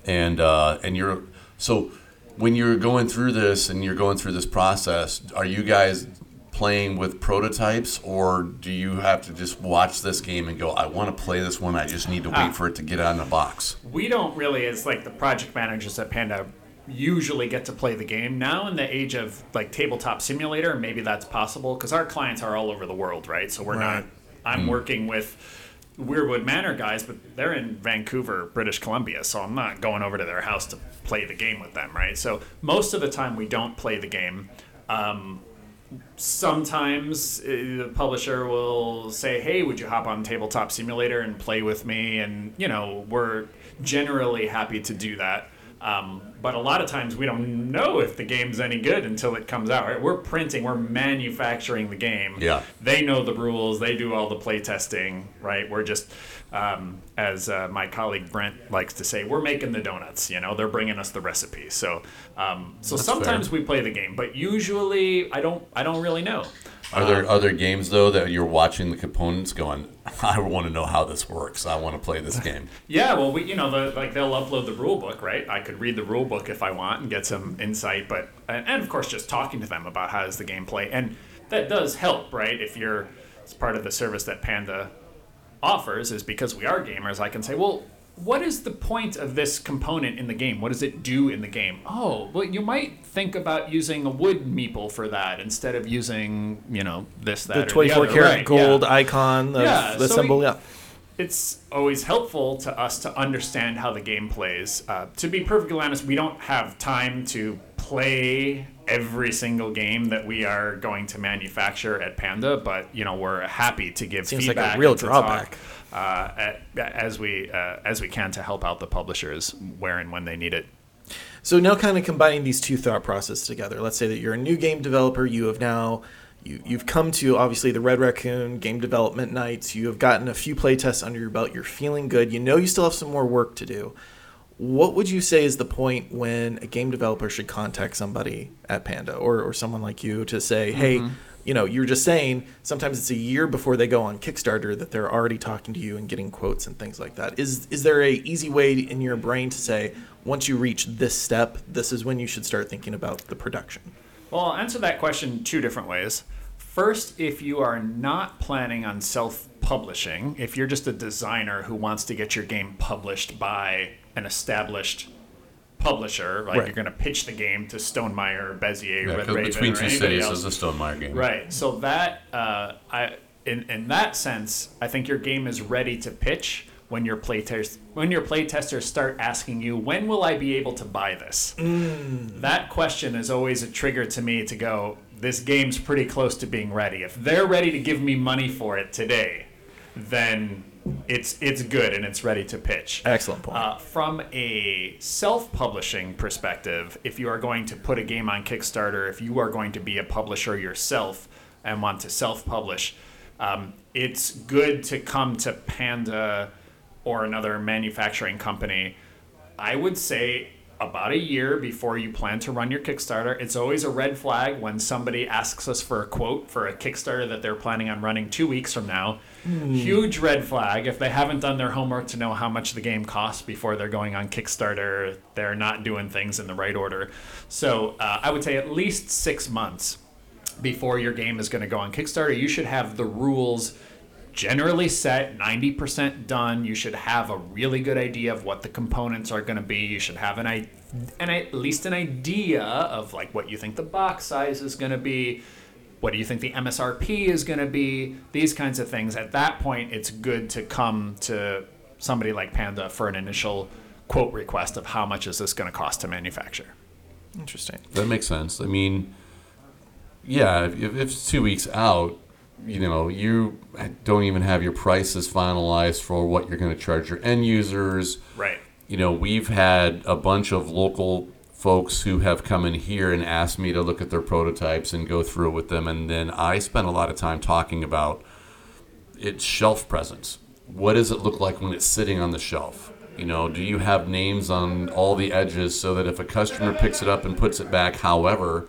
and uh, and you're so when you're going through this and you're going through this process, are you guys playing with prototypes or do you have to just watch this game and go, I want to play this one, I just need to wait Ah. for it to get out in the box? we don't really as like the project managers at panda usually get to play the game now in the age of like tabletop simulator maybe that's possible because our clients are all over the world right so we're Right. not i'm working with weirdwood manor guys but they're in vancouver british columbia so i'm not going over to their house to play the game with them right so most of the time we don't play the game um, sometimes uh, the publisher will say, "Hey, would you hop on Tabletop Simulator and play with me?" And you know, we're generally happy to do that. Um, but a lot of times we don't know if the game's any good until it comes out. Right? We're printing, we're manufacturing the game. Yeah. They know the rules. They do all the play testing. Right? We're just, um, as uh, my colleague Brent likes to say, we're making the donuts. You know, they're bringing us the recipe. So, um, so That's sometimes fair. we play the game, but usually I don't. I don't really know. Are there other games though that you're watching the components going, I want to know how this works. I want to play this game. Yeah, well, we you know the like they'll upload the rule book, right? I could read the rule book if I want and get some insight, but and, of course just talking to them about how does the game play, and that does help, right? If you're it's part of the service that Panda offers is because we are gamers. I can say, well, what is the point of this component in the game? What does it do in the game? Oh, well, you might think about using a wood meeple for that instead of using you know this that The 24 other. karat Right, yeah. gold icon of Yeah, the so symbol. we- yeah. it's always helpful to us to understand how the game plays. Uh, to be perfectly honest, we don't have time to play every single game that we are going to manufacture at Panda, but you know we're happy to give Seems like a feedback. real drawback. talk, uh, as we uh, as we can to help out the publishers where and when they need it. So now, kind of combining these two thought processes together. Let's say that you're a new game developer. You have now you, you've come to obviously the Red Raccoon game development nights. You have gotten a few playtests under your belt. You're feeling good. You know you still have some more work to do. What would you say is the point when a game developer should contact somebody at Panda or, or someone like you to say, hey, you know, you're just saying sometimes it's a year before they go on Kickstarter that they're already talking to you and getting quotes and things like that. Is is there a easy way in your brain to say once you reach this step, this is when you should start thinking about the production? Well, I'll answer that question two different ways. First, if you are not planning on self publishing, if you're just a designer who wants to get your game published by an established publisher, like Right. you're going to pitch the game to Stonemaier, Bezier, Yeah, Red 'cause Raven, between or two anybody cities else. is a Stonemaier game. Right. So that uh, I in in that sense, I think your game is ready to pitch when your playtest when your playtesters start asking you, when will I be able to buy this? That question is always a trigger to me to go, this game's pretty close to being ready. If they're ready to give me money for it today, then it's it's good and it's ready to pitch. Excellent point. Uh, from a self-publishing perspective, if you are going to put a game on Kickstarter, if you are going to be a publisher yourself and want to self-publish, um, it's good to come to Panda or another manufacturing company. I would say about a year before you plan to run your Kickstarter. It's always a red flag when somebody asks us for a quote for a Kickstarter that they're planning on running two weeks from now. Huge red flag. If they haven't done their homework to know how much the game costs before they're going on Kickstarter, they're not doing things in the right order. So uh, I would say at least six months before your game is going to go on Kickstarter, you should have the rules generally set, 90% done. You should have a really good idea of what the components are going to be. You should have an, an at least an idea of like what you think the box size is going to be. What do you think the MSRP is going to be? These kinds of things. At that point, it's good to come to somebody like Panda for an initial quote request of how much is this going to cost to manufacture. Interesting. That makes sense. I mean, yeah, if, if it's two weeks out, you know, you don't even have your prices finalized for what you're going to charge your end users. Right. You know, we've had a bunch of local folks who have come in here and asked me to look at their prototypes and go through it with them. And then I spent a lot of time talking about its shelf presence. What does it look like when it's sitting on the shelf? You know, do you have names on all the edges so that if a customer picks it up and puts it back, however,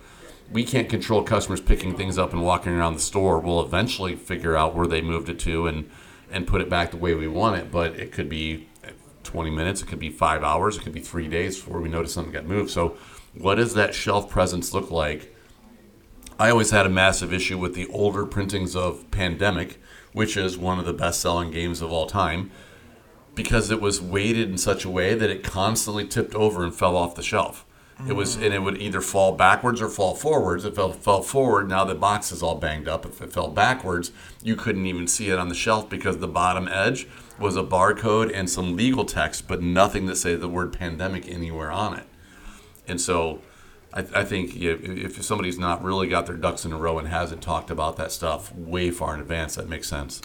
we can't control customers picking things up and walking around the store. We'll eventually figure out where they moved it to and and put it back the way we want it. But it could be 20 minutes, it could be five hours, it could be three days before we notice something got moved. So, what does that shelf presence look like? I always had a massive issue with the older printings of Pandemic, which is one of the best selling games of all time, because it was weighted in such a way that it constantly tipped over and fell off the shelf. It was, and it would either fall backwards or fall forwards. If it fell forward, now the box is all banged up. If it fell backwards, you couldn't even see it on the shelf because the bottom edge was a barcode and some legal text, but nothing that said the word pandemic anywhere on it. And so, I, I think if, if somebody's not really got their ducks in a row and hasn't talked about that stuff way far in advance, that makes sense.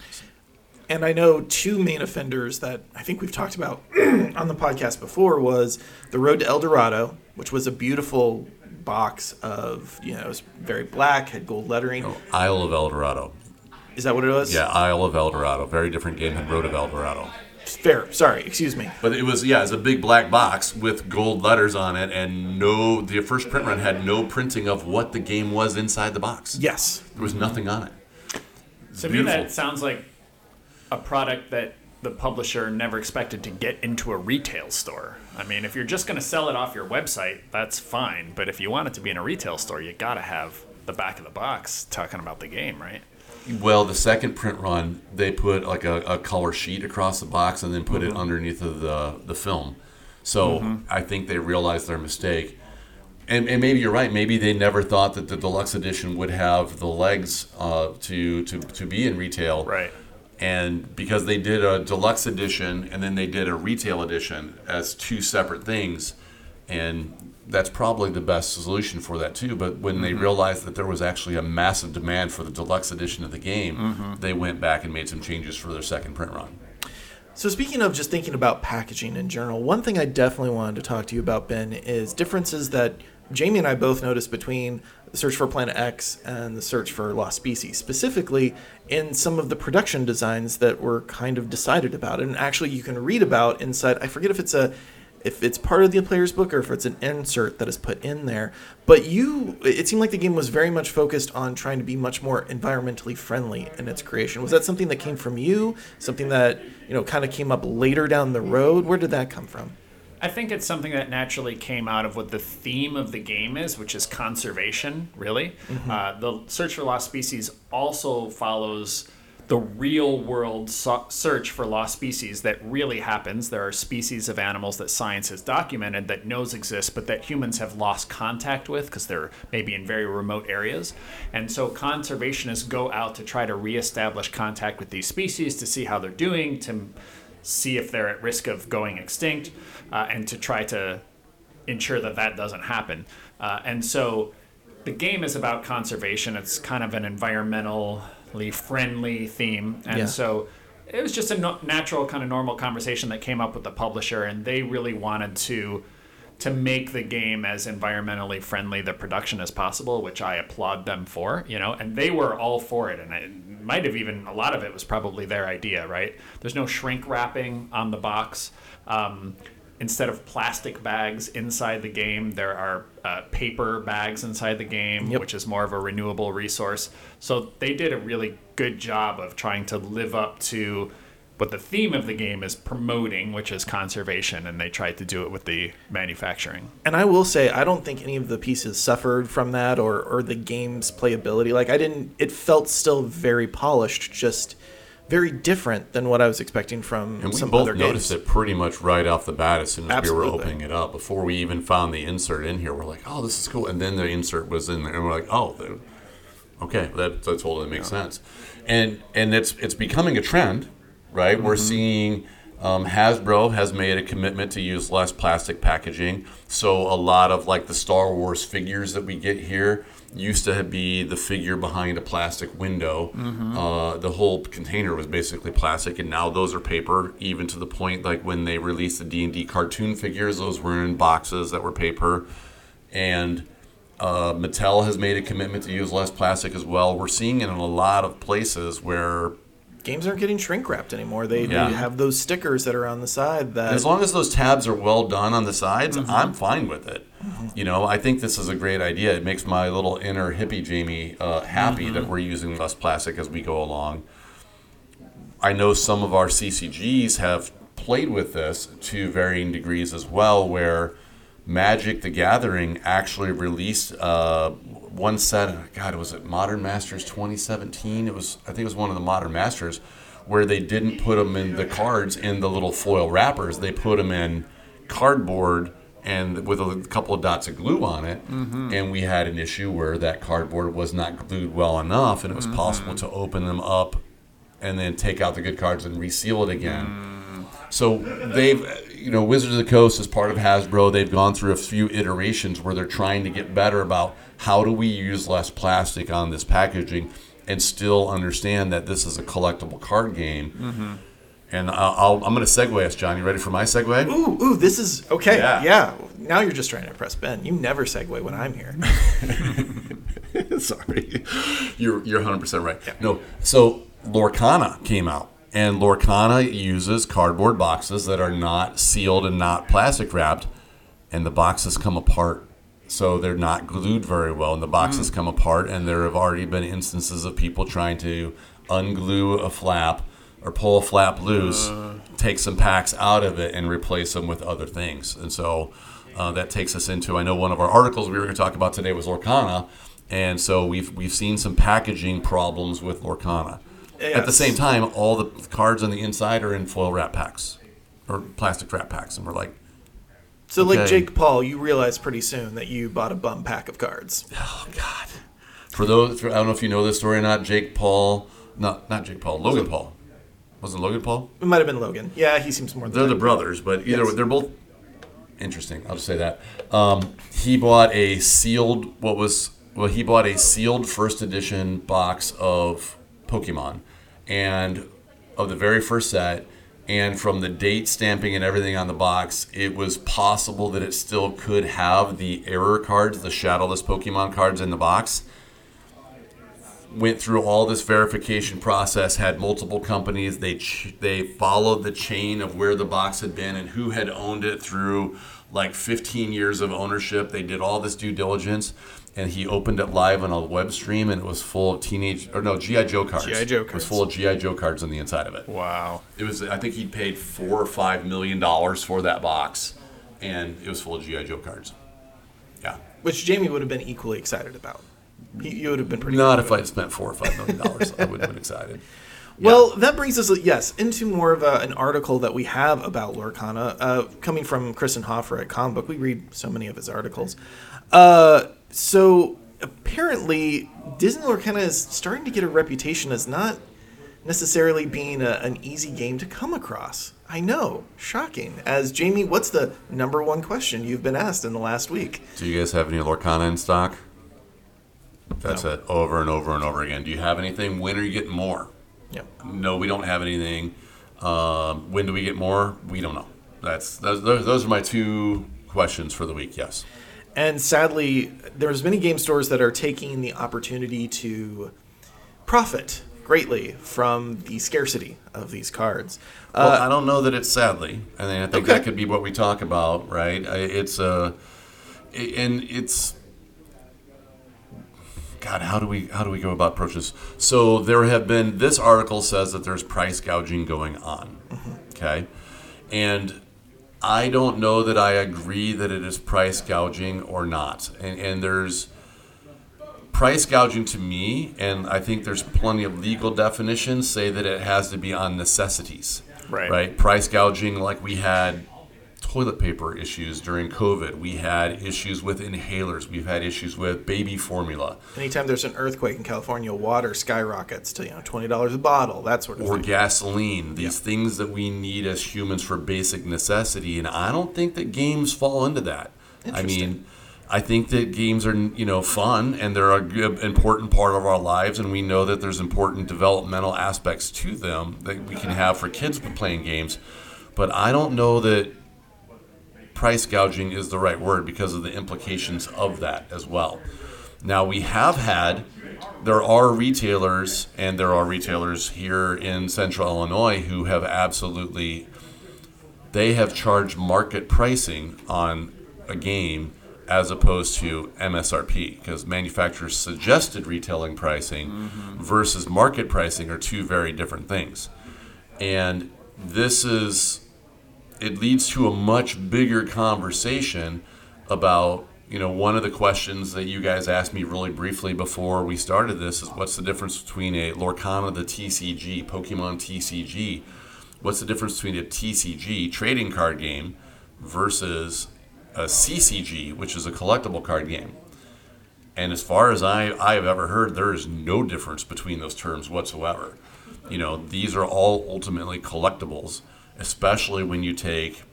And I know two main offenders that I think we've talked about on the podcast before was the Road to El Dorado, which was a beautiful box of, you know, it was very black, had gold lettering. Oh, Isle of El Dorado. Is that what it was? Yeah, Isle of El Dorado. Very different game than Road of El Dorado. Fair. Sorry. Excuse me. But it was yeah, it's a big black box with gold letters on it, and no. The first print run had no printing of what the game was inside the box. Yes. There was nothing on it. To me, Beautiful. that sounds like a product that the publisher never expected to get into a retail store. I mean, if you're just going to sell it off your website, that's fine. But if you want it to be in a retail store, you got to have the back of the box talking about the game, right? Well, the second print run, they put like a, a color sheet across the box and then put it underneath of the, the film. So I think they realized their mistake. And, and maybe you're right. Maybe they never thought that the deluxe edition would have the legs uh, to, to, to be in retail. Right. And because they did a deluxe edition and then they did a retail edition as two separate things, and that's probably the best solution for that too. But when they mm-hmm. realized that there was actually a massive demand for the deluxe edition of the game, mm-hmm. they went back and made some changes for their second print run. So speaking of just thinking about packaging in general, one thing I definitely wanted to talk to you about, Ben, is differences that Jamie and I both noticed between the search for Planet X and the search for Lost Species, specifically in some of the production designs that were kind of decided about. And actually you can read about inside I forget if it's a if it's part of the player's book or if it's an insert that is put in there. But you, it seemed like the game was very much focused on trying to be much more environmentally friendly in its creation. Was that something that came from you? Something that you know kind of came up later down the road? Where did that come from? I think it's something that naturally came out of what the theme of the game is, which is conservation, really. Uh, the Search for Lost Species also follows the real world so- search for lost species that really happens. There are species of animals that science has documented that knows exist, but that humans have lost contact with because they're maybe in very remote areas. And so conservationists go out to try to reestablish contact with these species to see how they're doing, to see if they're at risk of going extinct, uh, and to try to ensure that that doesn't happen. Uh, and so the game is about conservation. It's kind of an friendly theme. And Yeah. so it was just a no- natural, kind of normal conversation that came up with the publisher, and they really wanted to to make the game as environmentally friendly the production as possible, which I applaud them for, you know, and they were all for it. And it might have even, a lot of it was probably their idea, right? There's no shrink wrapping on the box. Um, instead of plastic bags inside the game, there are uh, paper bags inside the game, Yep. which is more of a renewable resource. So they did a really good job of trying to live up to what the theme of the game is promoting, which is conservation, and they tried to do it with the manufacturing. And I will say, I don't think any of the pieces suffered from that or, or the game's playability. Like, I didn't, it felt still very polished, just very different than what I was expecting from And we some both noticed it pretty much right off the bat as soon as we were opening it up. Before we even found the insert in here, we're like, "Oh, this is cool." And then the insert was in there, and we're like, "Oh, okay, that, that totally makes sense." And and it's it's becoming a trend, right? We're Mm-hmm. seeing Um, Hasbro has made a commitment to use less plastic packaging. So a lot of like the Star Wars figures that we get here used to be the figure behind a plastic window. Uh, the whole container was basically plastic, and now those are paper. Even to the point like when they released the D and D cartoon figures, those were in boxes that were paper. And uh, Mattel has made a commitment to use less plastic as well. We're seeing it in a lot of places where Games aren't getting shrink wrapped anymore. They, Yeah. they have those stickers that are on the side that As long as those tabs are well done on the sides, I'm fine with it. You know, I think this is a great idea. It makes my little inner hippie Jamie uh, happy that we're using less plastic as we go along. I know some of our CCGs have played with this to varying degrees as well, where Magic the Gathering actually released uh, one set. God, was it Modern Masters 2017? It was, I think it was one of the Modern Masters, where they didn't put them in the cards in the little foil wrappers. They put them in cardboard and with a couple of dots of glue on it. Mm-hmm. And we had an issue where that cardboard was not glued well enough, and it was possible mm-hmm. to open them up and then take out the good cards and reseal it again. Mm. So they've, you know, Wizards of the Coast is part of Hasbro. They've gone through a few iterations where they're trying to get better about how do we use less plastic on this packaging and still understand that this is a collectible card game. Mm-hmm. And I'll, I'll, I'm going to segue us, John. You ready for my segue? Ooh, ooh, this is okay. Yeah. Yeah. Now you're just trying to impress Ben. You never segue when I'm here. Sorry, you're you're 100 percent right. No, so Lorcana came out, and Lorcana uses cardboard boxes that are not sealed and not plastic wrapped, and the boxes come apart. So they're not glued very well, and the boxes come apart. And there have already been instances of people trying to unglue a flap or pull a flap loose, take some packs out of it, and replace them with other things. And so uh, that takes us into I know one of our articles we were going to talk about today was Lorcana, and so we've we've seen some packaging problems with Lorcana. At the same time, all the cards on the inside are in foil wrap packs or plastic wrap packs, and we're like, So, like Jake Paul, you realize pretty soon that you bought a bum pack of cards. oh god. For those, for, I don't know if you know this story or not. Jake Paul, not not Jake Paul, Logan Paul. Was it Logan Paul? It might have been Logan. Yeah, he seems more. They're the brothers, but either Yes. they're both interesting. I'll just say that. Um, he bought a sealed what was well, he bought a sealed first edition box of Pokemon, and of the very first set. And from the date stamping and everything on the box, it was possible that it still could have the error cards, the shadowless Pokemon cards in the box went through all this verification process, had multiple companies. They ch- they followed the chain of where the box had been and who had owned it through like 15 years of ownership. They did all this due diligence, and he opened it live on a web stream, and it was full of teenage or no GI Joe cards. G.I. Joe cards. It was full of GI Joe cards on the inside of it. Wow. It was I think he paid four or five million dollars for that box, and it was full of GI Joe cards. Yeah. Which Jamie would have been equally excited about. He, you would have been pretty. Not if I'd spent four or five million dollars, I would have been excited. Well, that brings us, yes, into more of a, an article that we have about Lorcana, uh, coming from Christian Hoffer at Comic Book. We read so many of his articles. Uh, so apparently, Disney Lorcana is starting to get a reputation as not necessarily being a, an easy game to come across. I know, shocking. As Jamie, what's the number one question you've been asked in the last week? Do you guys have any Lorcana in stock? That's No. it, over and over and over again. Do you have anything? When are you getting more? Yeah. No, we don't have anything. Um, when do we get more? We don't know. That's those, those are my two questions for the week. Yes. And sadly, there's many game stores that are taking the opportunity to profit greatly from the scarcity of these cards. Well, Uh, I don't know that it's sadly. I mean, I think Okay. that could be what we talk about, right? It's a, and it's. God, how do we how do we go about approaches? So there have been. This article says that there's price gouging going on. Okay, and I don't know that I agree that it is price gouging or not. And, and there's price gouging to me, and I think there's plenty of legal definitions say that it has to be on necessities. Right. Right. Price gouging, like we had toilet paper issues during COVID. We had issues with inhalers. We've had issues with baby formula Anytime there's an earthquake in California, water skyrockets to you know twenty dollars a bottle, that sort of or thing. gasoline. These things that we need as humans for basic necessity, and I don't think that games fall into that. I mean, I think that games are you know fun and they're a good, important part of our lives, and we know that there's important developmental aspects to them that we can have for kids playing games. But I don't know that price gouging is the right word because of the implications of that as well. Now we have had there are retailers and there are retailers here in central Illinois who have absolutely they have charged market pricing on a game as opposed to MSRP because manufacturers suggested retailing pricing mm-hmm. versus market pricing are two very different things. And this is it leads to a much bigger conversation about you know one of the questions that you guys asked me really briefly before we started this is what's the difference between a Lorcana the TCG Pokemon TCG what's the difference between a TCG trading card game versus a CCG which is a collectible card game? And as far as I, I have ever heard, there is no difference between those terms whatsoever. You know, these are all ultimately collectibles, especially when you take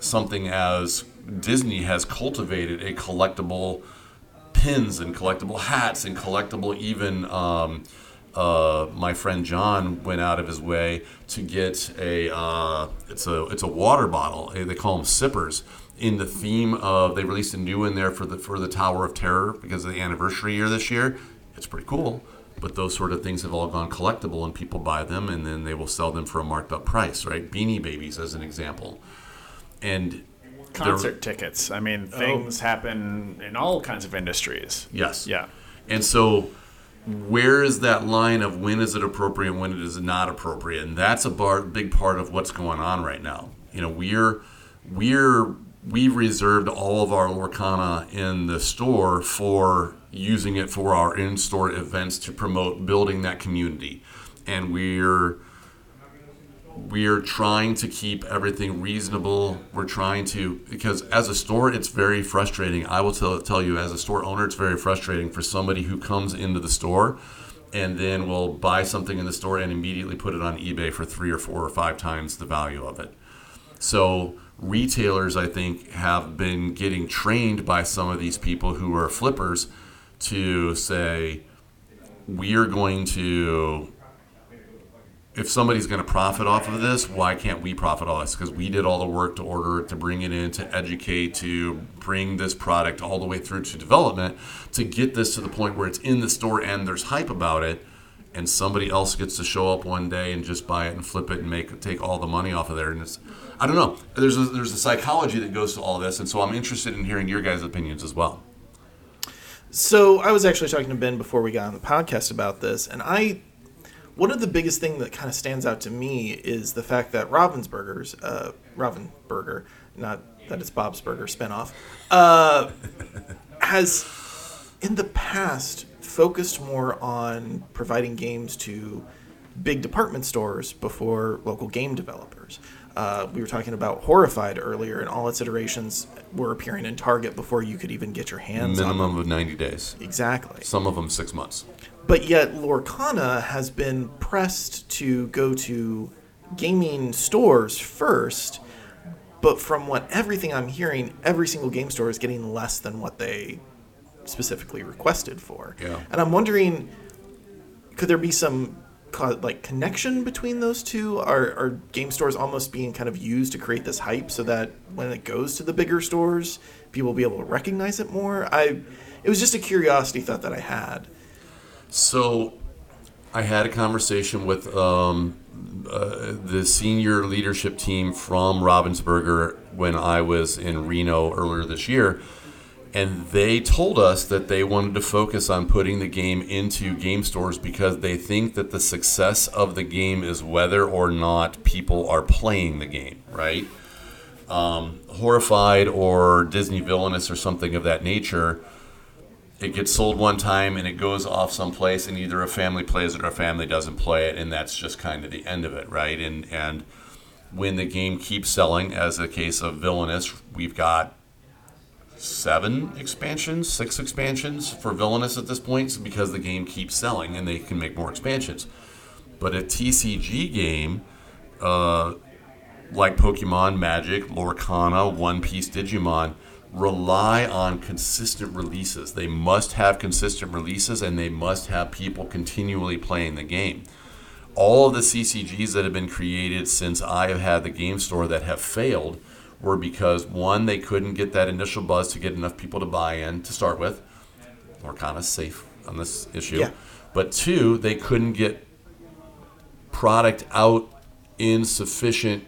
something as Disney has cultivated a collectible pins and collectible hats and collectible even. Um, uh, my friend John went out of his way to get a uh, it's a it's a water bottle. They call them sippers. In the theme of they released a new one there for the for the Tower of Terror because of the anniversary year this year. It's pretty cool. But those sort of things have all gone collectible, and people buy them, and then they will sell them for a marked up price, right? Beanie Babies, as an example, and Concert tickets. I mean, oh. things happen in all kinds of industries. Yes. Yeah. And so, where is that line of when is it appropriate and when it is not appropriate? And that's a bar, big part of what's going on right now. You know, we're we're we've reserved all of our Lorcana in the store for using it for our in-store events to promote building that community, and we're we're trying to keep everything reasonable. We're trying to because as a store, it's very frustrating. I will tell tell you, as a store owner, it's very frustrating for somebody who comes into the store and then will buy something in the store and immediately put it on eBay for three or four or five times the value of it. So retailers, I think, have been getting trained by some of these people who are flippers to say, we are going to if somebody's going to profit off of this, why can't we profit off this? Because we did all the work to order it, to bring it in, to educate, to bring this product all the way through to development, to get this to the point where it's in the store and there's hype about it, and somebody else gets to show up one day and just buy it and flip it and make take all the money off of there. And it's, I don't know. There's a, there's a psychology that goes to all this, and so I'm interested in hearing your guys' opinions as well. So I was actually talking to Ben before we got on the podcast about this, and I one of the biggest thing that kind of stands out to me is the fact that Robin's Burgers, uh, Robin Burger, not that it's Bob's Burger spinoff, uh, has in the past focused more on providing games to big department stores before local game developers. Uh, we were talking about Horrified earlier, and all its iterations were appearing in Target before you could even get your hands on them. Minimum of 90 days. Exactly. Some of them six months. But yet, Lorcana has been pressed to go to gaming stores first. But from what everything I'm hearing, every single game store is getting less than what they specifically requested for. Yeah. And I'm wondering, could there be some like connection between those two? Are, are game stores almost being kind of used to create this hype so that when it goes to the bigger stores, people will be able to recognize it more? I, it was just a curiosity thought that I had. So, I had a conversation with um, uh, the senior leadership team from Ravensburger when I was in Reno earlier this year, and they told us that they wanted to focus on putting the game into game stores because they think that the success of the game is whether or not people are playing the game, right? Um, horrified or Disney villainous or something of that nature it gets sold one time and it goes off someplace and either a family plays it or a family doesn't play it and that's just kind of the end of it right and and when the game keeps selling, as the case of Villainous, we've got seven expansions, six expansions for Villainous at this point because the game keeps selling and they can make more expansions. But a TCG game, uh, like Pokemon, Magic, Lorcana, One Piece, Digimon, rely on consistent releases. They must have consistent releases and they must have people continually playing the game. All of the CCGs that have been created since I have had the game store that have failed were because one, they couldn't get that initial buzz to get enough people to buy in to start with. Lorcana's safe on this issue. Yeah. But two, they couldn't get product out in sufficient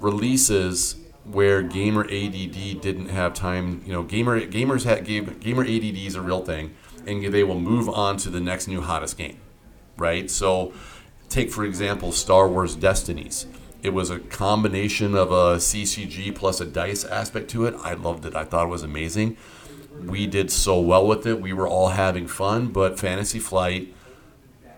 releases where gamer ADD didn't have time. You know, gamer gamers had game, gamer ADD is a real thing, and they will move on to the next new hottest game, right? So, take for example Star Wars Destinies. It was a combination of a CCG plus a dice aspect to it. I loved it. I thought it was amazing. We did so well with it. We were all having fun, but Fantasy Flight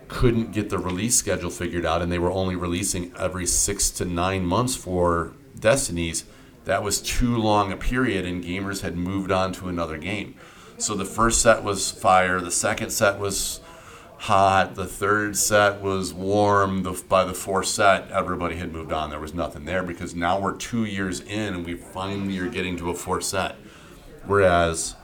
couldn't get the release schedule figured out, and they were only releasing every six to nine months for Destinies. That was too long a period, and gamers had moved on to another game. So the first set was fire, the second set was hot, the third set was warm. The, by the fourth set, everybody had moved on. There was nothing there because now we're two years in, and we finally are getting to a fourth set. Whereas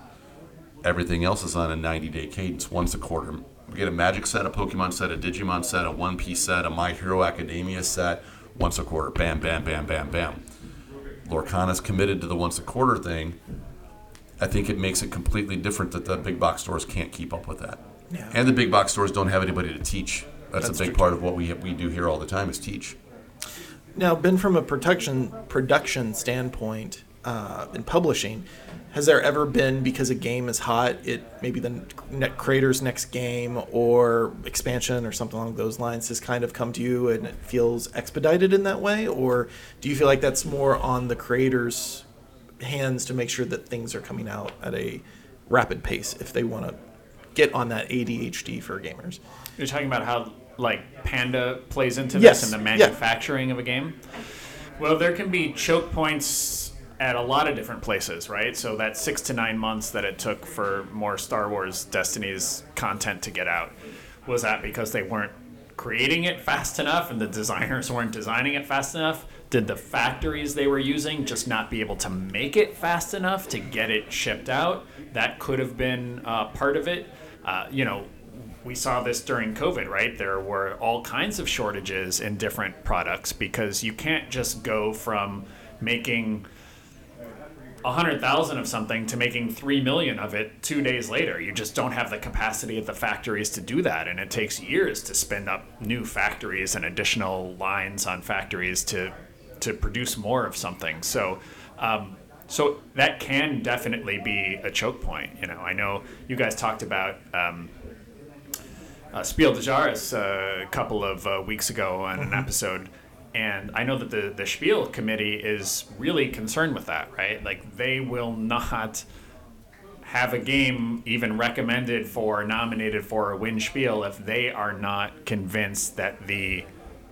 everything else is on a 90 day cadence, once a quarter. We get a Magic set, a Pokemon set, a Digimon set, a One Piece set, a My Hero Academia set, once a quarter. Bam, bam, bam, bam, bam. Lorcana's committed to the once a quarter thing. I think it makes it completely different that the big box stores can't keep up with that. And the big box stores don't have anybody to teach. That's, That's a big part of what we we do here all the time is teach. Now, Ben, from a production production standpoint uh, in publishing, has there ever been because a game is hot, it maybe the ne- creator's next game or expansion or something along those lines has kind of come to you and it feels expedited in that way, or do you feel like that's more on the creator's hands to make sure that things are coming out at a rapid pace if they want to get on that ADHD for gamers? You're talking about how like Panda plays into Yes, this and the yeah. manufacturing of a game. Well, there can be choke points at a lot of different places, right? So that six to nine months that it took for more Star Wars Destiny's content to get out was that because they weren't creating it fast enough and the designers weren't designing it fast enough? Did the factories they were using just not be able to make it fast enough to get it shipped out? That could have been uh, part of it. Uh, you know, we saw this during COVID, right? There were all kinds of shortages in different products because you can't just go from making a hundred thousand of something to making three million of it two days later. You just don't have the capacity at the factories to do that, and it takes years to spin up new factories and additional lines on factories to to produce more of something. So. Um, so that can definitely be a choke point. You know, I know you guys talked about um, uh, Spiel des Jahres uh, a couple of uh, weeks ago on an episode, and I know that the the Spiel committee is really concerned with that, right? Like they will not have a game even recommended for nominated for a win Spiel if they are not convinced that the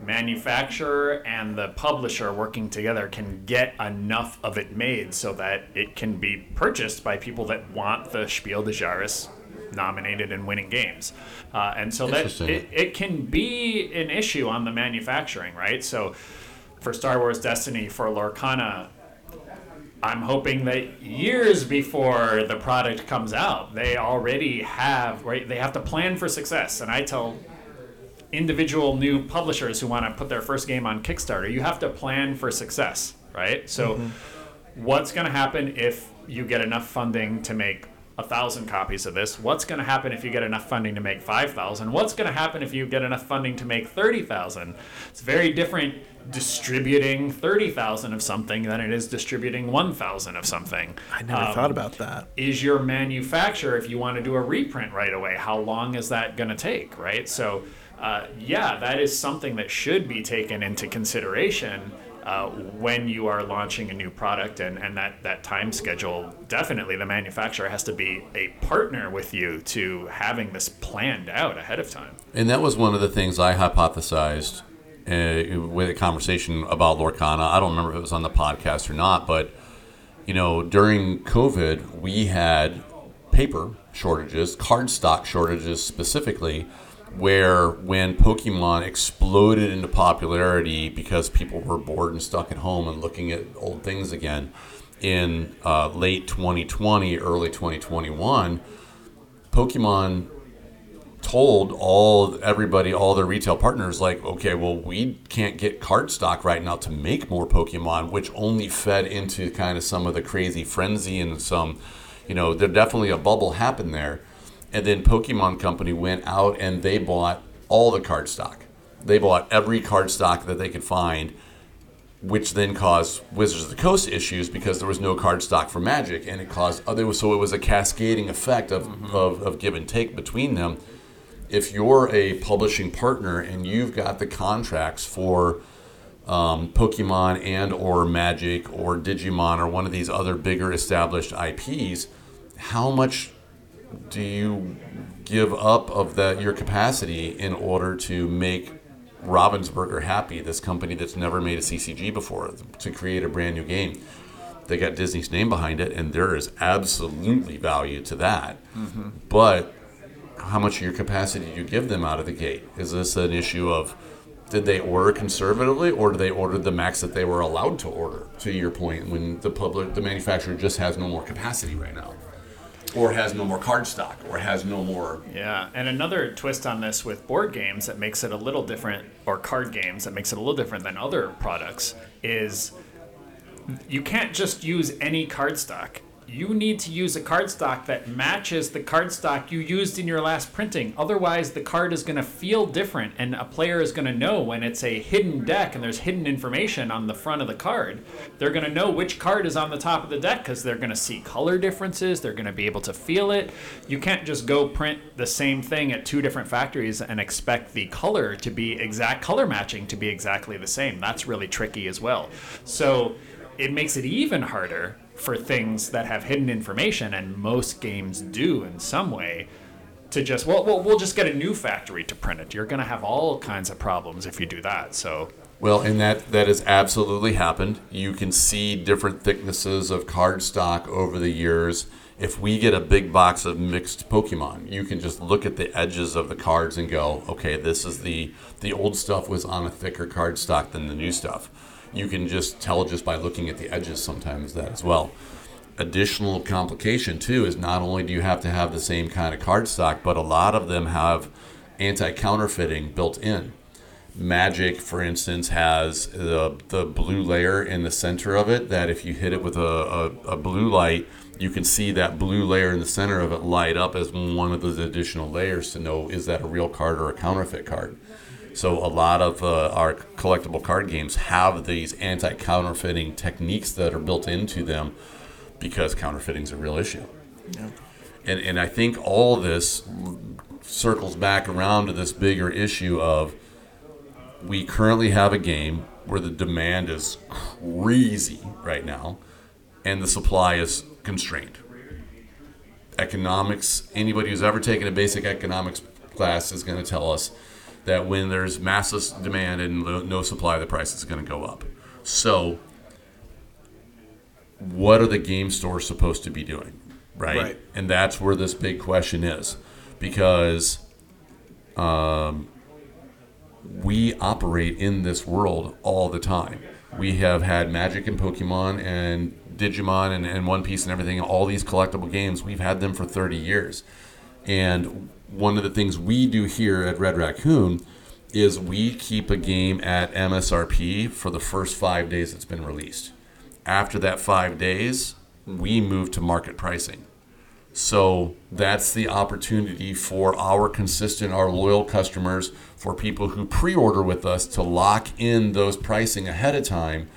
manufacturer and the publisher working together can get enough of it made so that it can be purchased by people that want the Spiel des Jahres nominated and winning games. Uh, and so that it, it can be an issue on the manufacturing, right? So for Star Wars Destiny, for Lorcana, I'm hoping that years before the product comes out, they already have, right? They have to plan for success. And I tell individual new publishers who want to put their first game on Kickstarter, you have to plan for success, right? So, what's going to happen if you get enough funding to make a thousand copies of this? What's going to happen if you get enough funding to make five thousand? What's going to happen if you get enough funding to make thirty thousand? It's very different distributing thirty thousand of something than it is distributing one thousand of something. I never Um, thought about that. is your manufacturer if you want to do a reprint right away how long is that going to take right so uh, yeah that is something that should be taken into consideration uh, when you are launching a new product and, and that, that time schedule definitely the manufacturer has to be a partner with you to having this planned out ahead of time And that was one of the things I hypothesized uh, with a conversation about Lorcana. I don't remember if it was on the podcast or not, but you know, during COVID, we had paper shortages, card stock shortages specifically, where when Pokemon exploded into popularity because people were bored and stuck at home and looking at old things again in uh, late 2020, early 2021, Pokemon told all everybody, all their retail partners, like, okay, well, we can't get card stock right now to make more Pokemon, which only fed into kind of some of the crazy frenzy and some, you know, there definitely a bubble happened there. And then Pokemon Company went out and they bought all the card stock. They bought every card stock that they could find, which then caused Wizards of the Coast issues because there was no card stock for Magic, and it caused other. So it was a cascading effect of, mm-hmm. of, of give and take between them if you're a publishing partner and you've got the contracts for um, Pokemon and or Magic or Digimon or one of these other bigger established IPs, how much do you give up of that your capacity in order to make Ravensburger happy, this company that's never made a CCG before, to create a brand new game? They got Disney's name behind it, and there is absolutely value to that. Mm-hmm. But how much of your capacity do you give them out of the gate? Is this an issue of did they order conservatively or did they order the max that they were allowed to order to your point when the public the manufacturer just has no more capacity right now or has no more card stock or has no more yeah and another twist on this with board games that makes it a little different or card games that makes it a little different than other products is you can't just use any card stock you need to use a cardstock that matches the cardstock you used in your last printing. Otherwise, the card is going to feel different, and a player is going to know when it's a hidden deck and there's hidden information on the front of the card. They're going to know which card is on the top of the deck because they're going to see color differences. They're going to be able to feel it. You can't just go print the same thing at two different factories and expect the color to be exact color matching to be exactly the same. That's really tricky as well. So it makes it even harder for things that have hidden information, and most games do in some way. To just well, well, we'll just get a new factory to print it. You're going to have all kinds of problems if you do that. So well, and that that has absolutely happened. You can see different thicknesses of card stock over the years. If we get a big box of mixed Pokemon, you can just look at the edges of the cards and go, okay, this is the the old stuff was on a thicker card stock than the new stuff you can just tell just by looking at the edges sometimes that as well. Additional complication too is not only do you have to have the same kind of card stock, but a lot of them have anti-counterfeiting built in. Magic, for instance, has the, the blue layer in the center of it that if you hit it with a, a, a blue light, you can see that blue layer in the center of it light up as one of those additional layers to know is that a real card or a counterfeit card. So a lot of uh, our collectible card games have these anti-counterfeiting techniques that are built into them because counterfeiting is a real issue. Yeah. And and I think all this circles back around to this bigger issue of we currently have a game where the demand is crazy right now and the supply is constrained. Economics, anybody who's ever taken a basic economics class is going to tell us that when there's massive demand and no supply, the price is going to go up. So, what are the game stores supposed to be doing? Right? right. And that's where this big question is. Because um, we operate in this world all the time. We have had Magic and Pokemon and Digimon and, and One Piece and everything, all these collectible games, we've had them for 30 years. And one of the things we do here at Red Raccoon is we keep a game at MSRP for the first five days it's been released. After that five days, we move to market pricing. So that's the opportunity for our consistent, our loyal customers, for people who pre order with us to lock in those pricing ahead of time.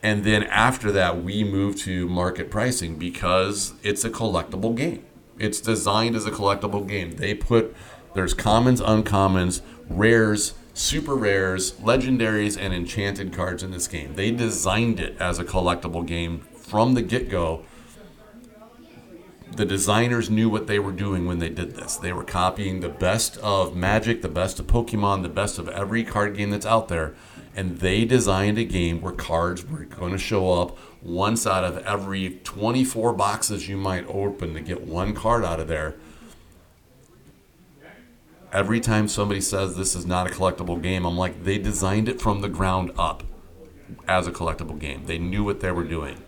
And then after that, we move to market pricing because it's a collectible game. It's designed as a collectible game. They put there's commons, uncommons, rares, super rares, legendaries, and enchanted cards in this game. They designed it as a collectible game from the get go. the designers knew what they were doing when they did this. They were copying the best of Magic, the best of Pokemon, the best of every card game that's out there, and they designed a game where cards were going to show up once out of every 24 boxes you might open to get one card out of there. Every time somebody says this is not a collectible game, I'm like, they designed it from the ground up as a collectible game. They knew what they were doing.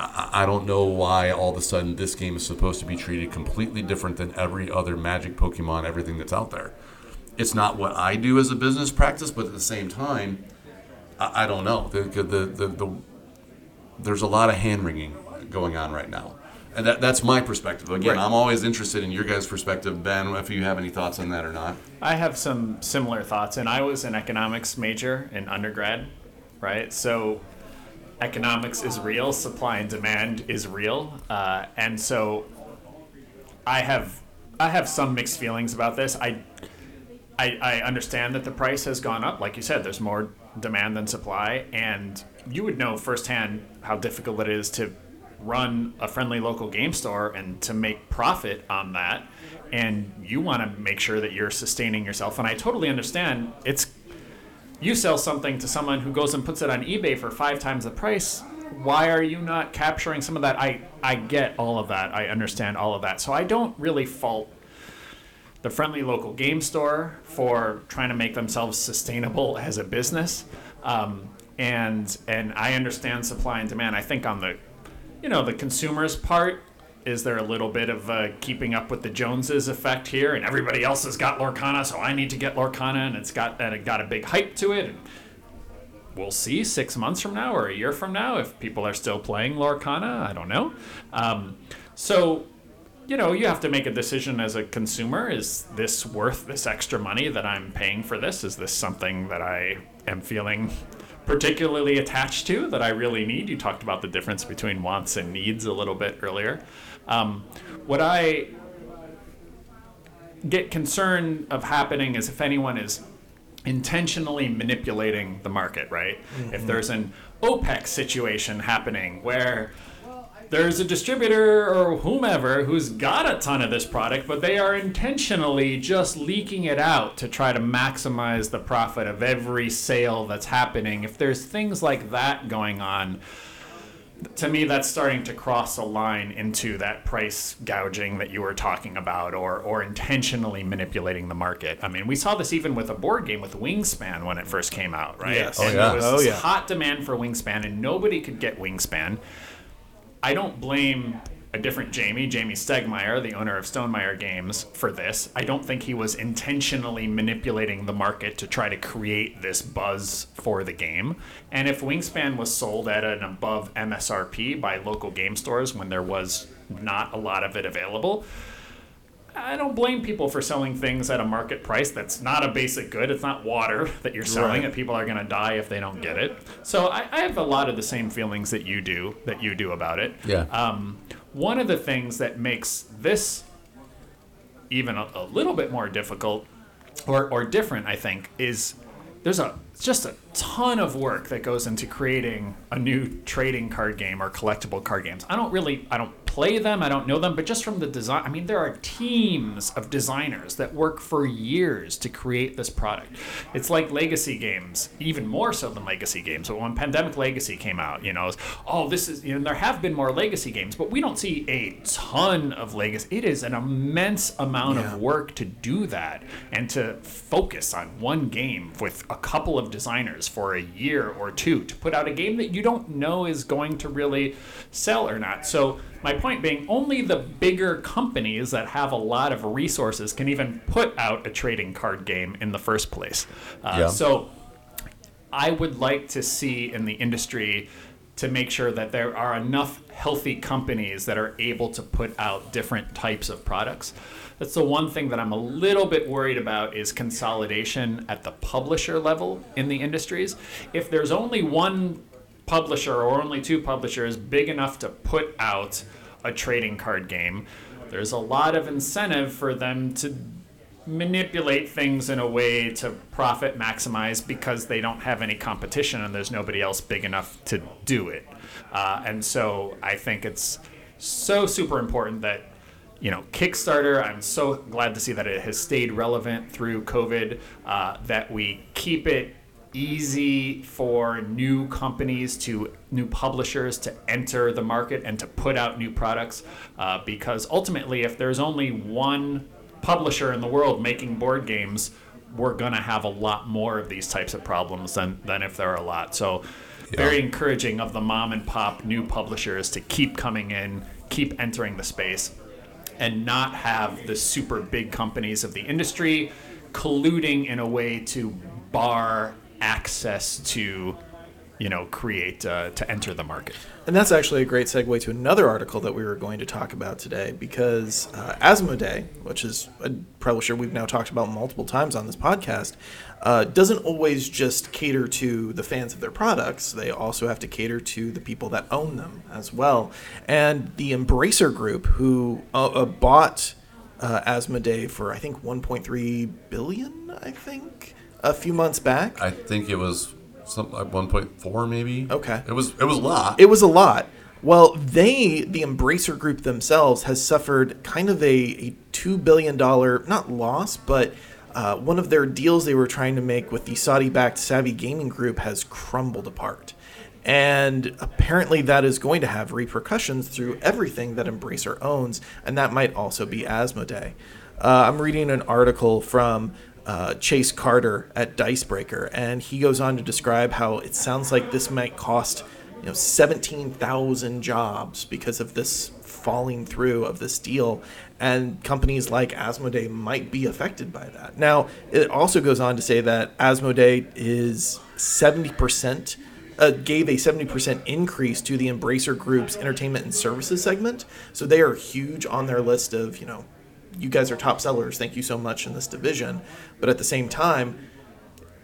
I don't know why all of a sudden this game is supposed to be treated completely different than every other Magic, Pokemon, everything that's out there. It's not what I do as a business practice, but at the same time, I, I don't know. The, the, the, the, there's a lot of hand wringing going on right now. And that, that's my perspective. Again, Right. I'm always interested in your guys' perspective. Ben, if you have any thoughts on that or not. I have some similar thoughts, and I was an economics major in undergrad, right? So economics is real, supply and demand is real, uh, and so I have I have some mixed feelings about this. I, I I understand that the price has gone up, like you said. There's more demand than supply, and you would know firsthand how difficult it is to run a friendly local game store and to make profit on that. And you want to make sure that you're sustaining yourself. And I totally understand. It's you sell something to someone who goes and puts it on eBay for five times the price. Why are you not capturing some of that? I I get all of that. I understand all of that. So I don't really fault the friendly local game store for trying to make themselves sustainable as a business. Um, and and I understand supply and demand. I think on the you know the consumer's part is there a little bit of uh, keeping up with the Joneses effect here, and everybody else has got Lorcana, so I need to get Lorcana, and it's got and it got a big hype to it. And we'll see six months from now or a year from now if people are still playing Lorcana. I don't know. Um, so you know, you have to make a decision as a consumer. Is this worth this extra money that I'm paying for this? Is this something that I am feeling particularly attached to that I really need? You talked about the difference between wants and needs a little bit earlier. Um, what I get concerned of happening is if anyone is intentionally manipulating the market, right? If there's an OPEC situation happening where there's a distributor or whomever who's got a ton of this product, but they are intentionally just leaking it out to try to maximize the profit of every sale that's happening. If there's things like that going on, to me that's starting to cross a line into that price gouging that you were talking about or or intentionally manipulating the market. I mean, we saw this even with a board game with Wingspan when it first came out, right? Yes. Oh, and Oh, yeah. there was Oh, yeah. hot demand for Wingspan and nobody could get Wingspan. I don't blame a different Jamie, Jamie Stegmaier, the owner of Stonemaier Games, for this. I don't think he was intentionally manipulating the market to try to create this buzz for the game. And if Wingspan was sold at an above MSRP by local game stores when there was not a lot of it available, I don't blame people for selling things at a market price that's not a basic good. It's not water that you're selling, Right. and people are going to die if they don't get it. So I, I have a lot of the same feelings that you do that you do about it. Yeah. Um, one of the things that makes this even a, a little bit more difficult or, or different, I think, is there's a just a ton of work that goes into creating a new trading card game or collectible card games. I don't really I don't play them, I don't know them, but just from the design, I mean there are teams of designers that work for years to create this product. It's like legacy games, even more so than legacy games. But when Pandemic Legacy came out, you know, oh this is you know there have been more legacy games, but we don't see a ton of legacy. It is an immense amount Yeah. of work to do that and to focus on one game with a couple of designers for a year or two to put out a game that you don't know is going to really sell or not. So, my point being, only the bigger companies that have a lot of resources can even put out a trading card game in the first place. Uh, Yeah. So, I would like to see in the industry to make sure that there are enough healthy companies that are able to put out different types of products. That's the one thing that I'm a little bit worried about is consolidation at the publisher level in the industries. If there's only one publisher or only two publishers big enough to put out a trading card game, there's a lot of incentive for them to manipulate things in a way to profit maximize because they don't have any competition and there's nobody else big enough to do it. Uh, and so I think it's so super important that you know Kickstarter. I'm so glad to see that it has stayed relevant through COVID. Uh, that we keep it easy for new companies to new publishers to enter the market and to put out new products uh, because ultimately if there's only one publisher in the world making board games we're going to have a lot more of these types of problems than, than if there are a lot. So very encouraging of the mom and pop new publishers to keep coming in keep entering the space and not have the super big companies of the industry colluding in a way to bar access to you know create uh, to enter the market And that's actually a great segue to another article that we were going to talk about today because uh, Asmodee, which is a publisher we've now talked about multiple times on this podcast, uh, doesn't always just cater to the fans of their products. They also have to cater to the people that own them as well. And the Embracer Group, who uh, uh, bought uh, Asmodee for, I think, 1.3 billion, I think, a few months back. I think it was some like 1.4 maybe. Okay. It was it was a lot. It was a lot. Well, they, the Embracer Group themselves, has suffered kind of a, a $2 billion, not loss, but uh, one of their deals they were trying to make with the Saudi backed Savvy Gaming Group has crumbled apart. And apparently, that is going to have repercussions through everything that Embracer owns, and that might also be Asmodee. Uh, I'm reading an article from uh, Chase Carter at Dicebreaker, and he goes on to describe how it sounds like this might cost you know 17,000 jobs because of this falling through of this deal and companies like Asmodee might be affected by that. Now, it also goes on to say that Asmodee is 70% uh, gave a 70% increase to the Embracer Group's entertainment and services segment. So they are huge on their list of, you know, you guys are top sellers. Thank you so much in this division. But at the same time,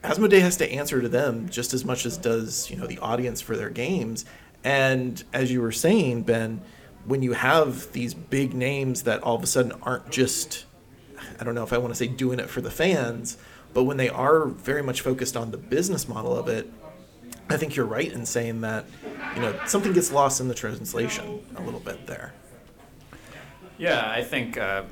Asmodee has to answer to them just as much as does you know the audience for their games. And as you were saying, Ben, when you have these big names that all of a sudden aren't just I don't know if I want to say doing it for the fans, but when they are very much focused on the business model of it, I think you're right in saying that you know something gets lost in the translation a little bit there. Yeah, I think. Uh,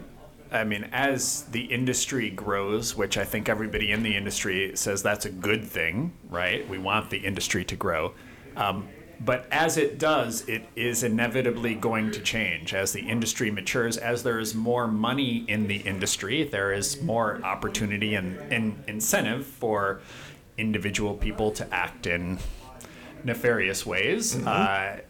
I mean, as the industry grows, which I think everybody in the industry says that's a good thing, right? We want the industry to grow. Um, but as it does, it is inevitably going to change as the industry matures. As there is more money in the industry, there is more opportunity and, and incentive for individual people to act in nefarious ways. Uh,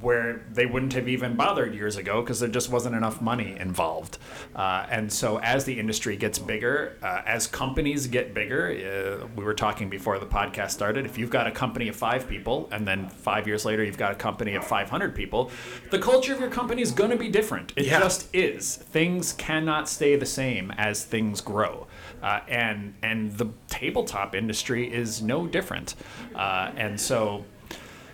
where they wouldn't have even bothered years ago because there just wasn't enough money involved. Uh, and so, as the industry gets bigger, uh, as companies get bigger, uh, we were talking before the podcast started. If you've got a company of five people, and then five years later you've got a company of 500 people, the culture of your company is going to be different. It Yeah. just is. Things cannot stay the same as things grow. Uh, and and the tabletop industry is no different. Uh, and so,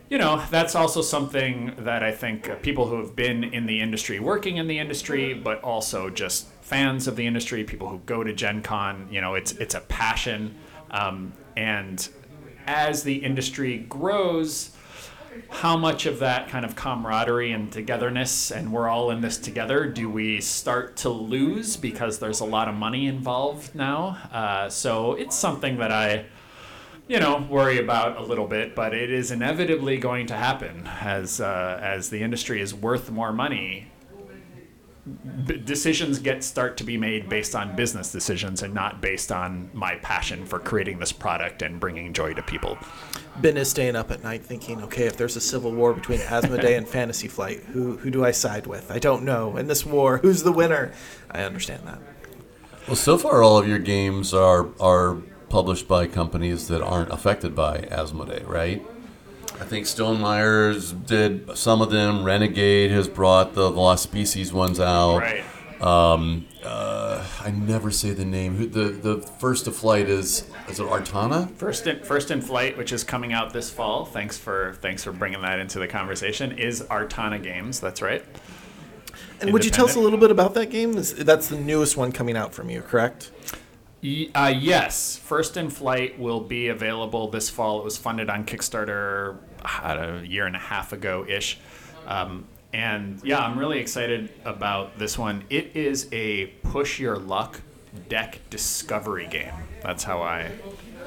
you know, that's also something that I think people who have been in the industry, working in the industry, but also just fans of the industry, people who go to Gen Con, you know, it's it's a passion. Um, and as the industry grows, how much of that kind of camaraderie and togetherness and we're all in this together do we start to lose because there's a lot of money involved now uh, so it's something that i you know worry about a little bit but it is inevitably going to happen as uh, as the industry is worth more money b- decisions get start to be made based on business decisions and not based on my passion for creating this product and bringing joy to people Ben is staying up at night thinking, okay, if there's a civil war between Asmodee and Fantasy Flight, who who do I side with? I don't know. In this war, who's the winner? I understand that. Well, so far all of your games are are published by companies that aren't affected by Asmodee, right? I think Stonemaier's did some of them. Renegade has brought the Lost Species ones out. right Um, uh, I never say the name. Who the the first to flight is is it Artana? First in First in Flight, which is coming out this fall. Thanks for thanks for bringing that into the conversation. Is Artana Games? That's right. And would you tell us a little bit about that game? Is- That's the newest one coming out from you, correct? Uh, yes, First in Flight will be available this fall. It was funded on Kickstarter a year and a half ago ish, um, and yeah, I'm really excited about this one. It is a push your luck deck discovery game. That's how I.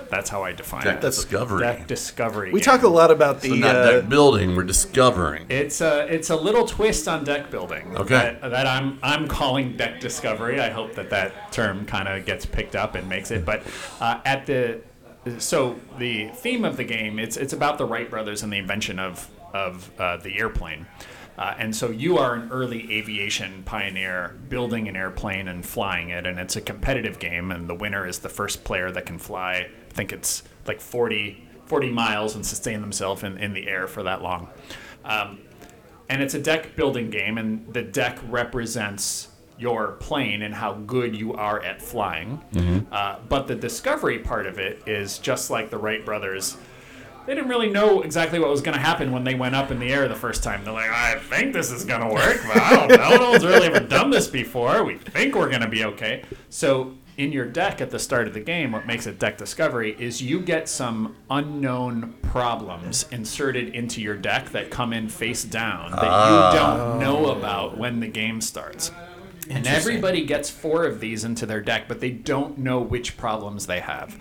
That's how I define Deck it. discovery. Deck discovery. We game. talk a lot about the So not uh, deck building, we're discovering. It's a it's a little twist on deck building. Okay. That, that I'm I'm calling deck discovery. I hope that that term kind of gets picked up and makes it. But uh, at the so the theme of the game it's it's about the Wright brothers and the invention of of uh, the airplane. Uh, and so you are an early aviation pioneer building an airplane and flying it, and it's a competitive game, and the winner is the first player that can fly. I think it's like 40, 40 miles and sustain themselves in, in the air for that long. Um, and it's a deck building game, and the deck represents your plane and how good you are at flying. Uh, but the discovery part of it is just like the Wright brothers. They didn't really know exactly what was going to happen when they went up in the air the first time. They're like, I think this is going to work, but I don't know. No one's really ever done this before. We think we're going to be okay. So, in your deck at the start of the game, what makes it deck discovery is you get some unknown problems inserted into your deck that come in face down that you don't know about when the game starts. And everybody gets four of these into their deck, but they don't know which problems they have.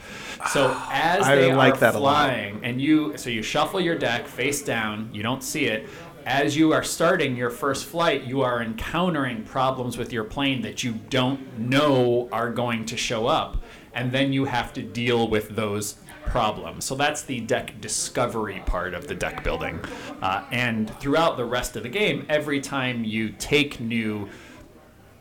So as I they like are flying, and you, so you shuffle your deck face down. You don't see it. As you are starting your first flight, you are encountering problems with your plane that you don't know are going to show up, and then you have to deal with those problems. So that's the deck discovery part of the deck building. Uh, and throughout the rest of the game, every time you take new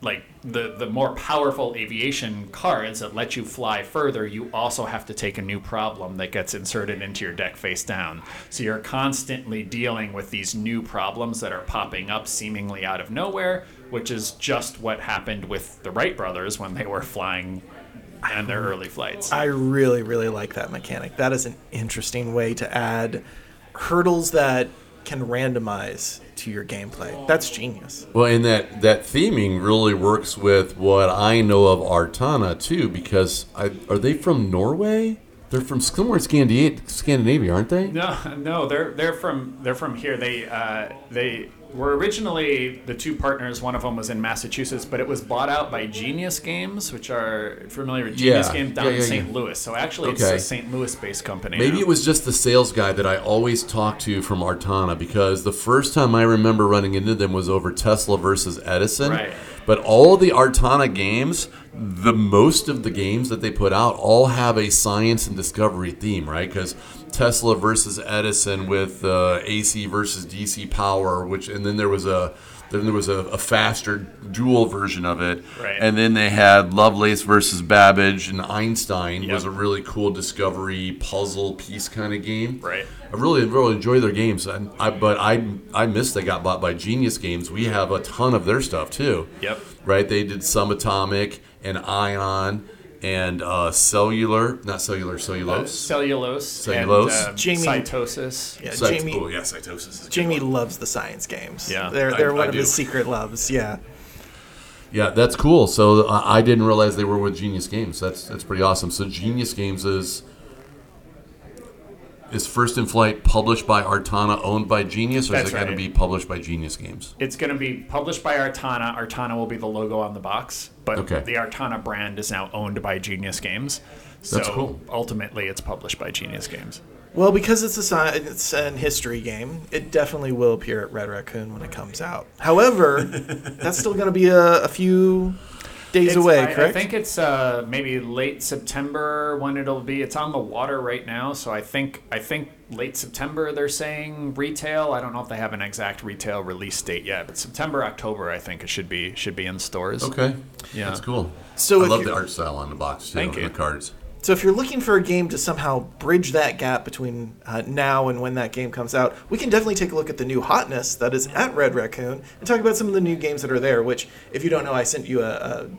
like the the more powerful aviation cards that let you fly further, you also have to take a new problem that gets inserted into your deck face down. So you're constantly dealing with these new problems that are popping up seemingly out of nowhere, which is just what happened with the Wright brothers when they were flying on their early flights. I really, really like that mechanic. That is an interesting way to add hurdles that can randomize to your gameplay. That's genius. Well, and that that theming really works with what I know of Artana too, because I, are they from Norway? They're from somewhere in Scandinavia, Scandinavia, aren't they? No, no, they're they're from they're from here. They uh, they were originally the two partners. One of them was in Massachusetts, but it was bought out by Genius Games, which are familiar with Genius Yeah. Games down Yeah, in St. yeah. Louis. So actually, Okay. it's a St. Louis-based company. Maybe now. it was just the sales guy that I always talked to from Artana because the first time I remember running into them was over Tesla versus Edison. Right. But all the Artana games, the most of the games that they put out all have a science and discovery theme, right? Because Tesla versus Edison with uh, AC versus DC power, which and then there was a then there was a, a faster dual version of it, Right. and then they had Lovelace versus Babbage and Einstein was a really cool discovery puzzle piece kind of game. Right. I really really enjoy their games, and I but I I missed they got bought by Genius Games. We have a ton of their stuff too. Yep. Right. They did Subatomic and Ion and uh, cellular, not cellular, Uh, cellulose. cellulose, Cellulose. and, uh, Jamie- cytosis. Yeah, Cyt- Jamie. oh yeah, cytosis. is Jamie loves the science games. Yeah. they're they're one I of his secret loves. Yeah. Yeah, that's cool. So uh, I didn't realize they were with Genius Games. That's that's pretty awesome. So Genius Games is is First in Flight published by Artana, owned by Genius, or That's is it going to be published by Genius Games? It's going to be published by Artana. Artana will be the logo on the box, but Okay. the Artana brand is now owned by Genius Games. So That's cool. ultimately, it's published by Genius Games. Well, because it's a science and history game, it definitely will appear at Red Raccoon when it comes out. However, that's still going to be a, a few days It's- away, I, correct? I think it's uh, maybe late September when it'll be. It's on the water right now, so I think I think late September they're saying retail. I don't know if they have an exact retail release date yet, but September October I think it should be should be in stores. Okay, Yeah. that's cool. So I love the art style on the box too, Thank you. the cards. So if you're looking for a game to somehow bridge that gap between uh, now and when that game comes out, we can definitely take a look at the new hotness that is at Red Raccoon and talk about some of the new games that are there. Which, if you don't know, I sent you a, a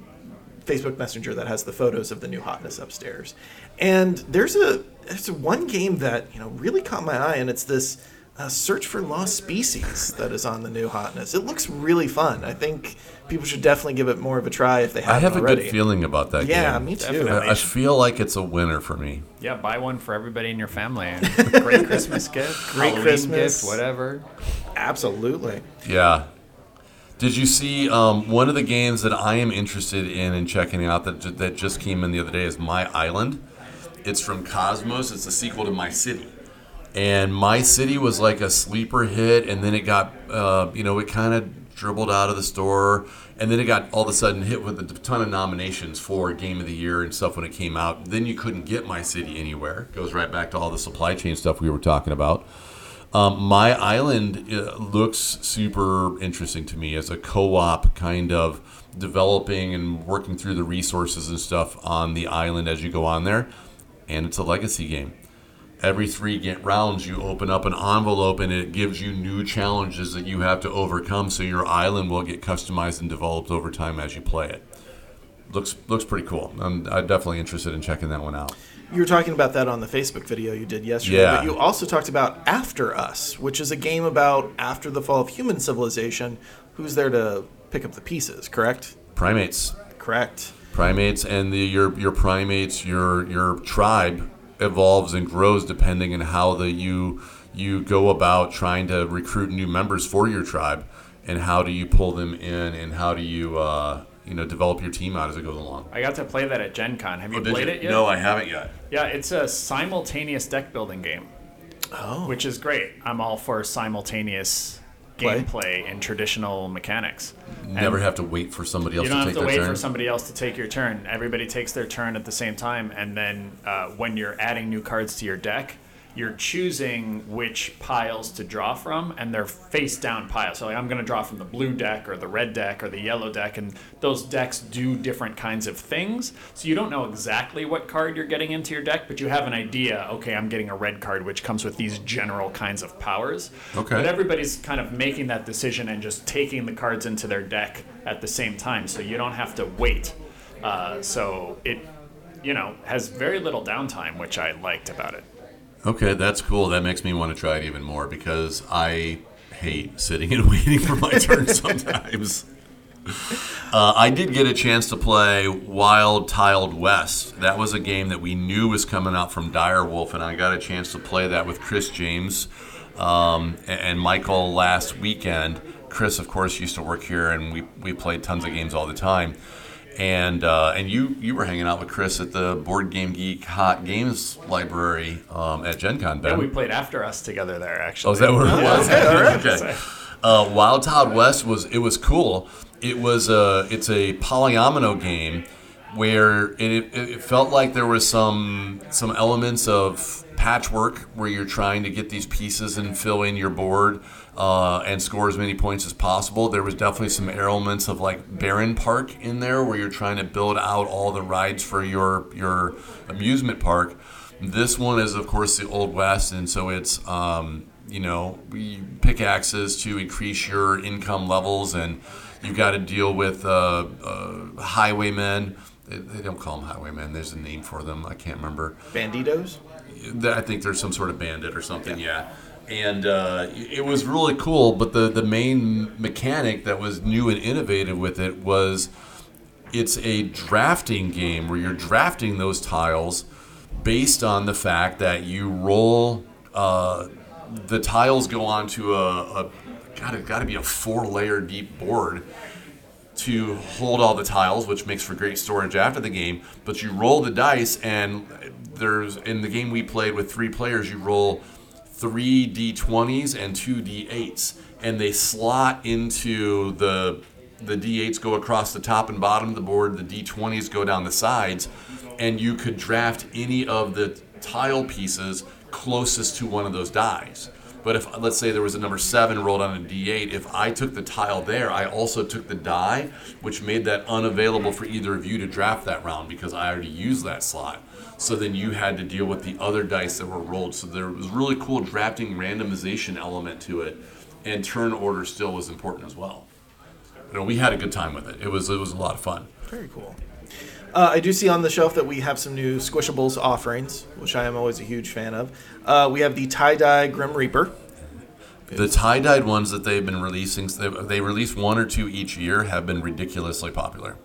Facebook Messenger that has the photos of the new hotness upstairs. And there's a there's one game that you know really caught my eye, and it's this uh, Search for Lost Species that is on the new hotness. It looks really fun. I think people should definitely give it more of a try if they haven't I have a already. good feeling about that game. Yeah, game. me too. Definitely. I, I feel like it's a winner for me. Yeah, buy one for everybody in your family. Great Christmas gift, Great Halloween Christmas. gift, whatever. Absolutely. Yeah, Did you see um, one of the games that I am interested in and checking out that that just came in the other day is My Island. It's from Kosmos. It's a sequel to My City, and My City was like a sleeper hit, and then it got uh, you know it kind of dribbled out of the store, and then it got all of a sudden hit with a ton of nominations for Game of the Year and stuff when it came out. Then you couldn't get My City anywhere. Goes right back to all the supply chain stuff we were talking about. Um, My Island uh, looks super interesting to me as a co-op kind of developing and working through the resources and stuff on the island as you go on there, and it's a legacy game. Every three get rounds, you open up an envelope and it gives you new challenges that you have to overcome. So your island will get customized and developed over time as you play it. Looks looks pretty cool. I'm, I'm definitely interested in checking that one out. You were talking about that on the Facebook video you did yesterday, Yeah. but you also talked about After Us, which is a game about after the fall of human civilization, who's there to pick up the pieces, correct? Primates. Correct. primates and the your your primates your your tribe evolves and grows depending on how the you you go about trying to recruit new members for your tribe and how do you pull them in and how do you uh, you know develop your team out as it goes along I got to play that at Gen Con. Have you Oh, played you? it yet? no i haven't yet Yeah, it's a simultaneous deck building game, Oh. which is great. I'm all for simultaneous. Gameplay in traditional mechanics. never And have to wait for somebody else You don't to have take to wait turn for somebody else to take your turn. Everybody takes their turn at the same time, and then uh, when you're adding new cards to your deck, you're choosing which piles to draw from, and they're face down piles. So, like, I'm going to draw from the blue deck, or the red deck, or the yellow deck, and those decks do different kinds of things. So, you don't know exactly what card you're getting into your deck, but you have an idea okay, I'm getting a red card, which comes with these general kinds of powers. Okay. But everybody's kind of making that decision and just taking the cards into their deck at the same time, so you don't have to wait. Uh, so it, you know, has very little downtime, which I liked about it. Okay, that's cool. That makes me want to try it even more because I hate sitting and waiting for my turn sometimes. Uh, I did get a chance to play Wild Tiled West. That was a game that we knew was coming out from Direwolf, and I got a chance to play that with Chris James um, and, and Michael last weekend. Chris, of course, used to work here, and we, we played tons of games all the time. And uh, and you you were hanging out with Chris at the Board Game Geek Hot Games Library um, at Gen Con, Ben. And we played After Us together there, actually. Oh, is that where it was? okay, okay. Uh, Wild Tiled West was it was cool. It was a it's a polyomino game where it, it felt like there was some some elements of patchwork where you're trying to get these pieces and fill in your board uh, and score as many points as possible. There was definitely some elements of like Barenpark in there where you're trying to build out all the rides for your your amusement park. This one is, of course, the Old West, and so it's um, you know we pickaxes to increase your income levels, and you've got to deal with uh, uh, highwaymen. They, they don't call them highwaymen. There's a name for them. I can't remember. Banditos? I think there's some sort of bandit or something. Yeah. And uh, it was really cool, but the, the main mechanic that was new and innovative with it was it's a drafting game where you're drafting those tiles based on the fact that you roll uh, the tiles go onto a, a God, it's got to be a four layer deep board to hold all the tiles, which makes for great storage after the game. But you roll the dice, and there's in the game we played with three players, you roll three d20s and two d8s, and they slot into the the d8s go across the top and bottom of the board, the d20s go down the sides, and you could draft any of the tile pieces closest to one of those dies. But if let's say there was a number seven rolled on a d8, if I took the tile there, I also took the die, which made that unavailable for either of you to draft that round because I already used that slot. So then you had to deal with the other dice that were rolled. So there was really cool drafting randomization element to it, and turn order still was important as well. You know, we had a good time with it. It was it was a lot of fun. Very cool. Uh, I do see on the shelf that we have some new Squishables offerings, which I am always a huge fan of. Uh, we have the tie dye Grim Reaper. The tie dyed ones that they've been releasing, they, they release one or two each year, have been ridiculously popular.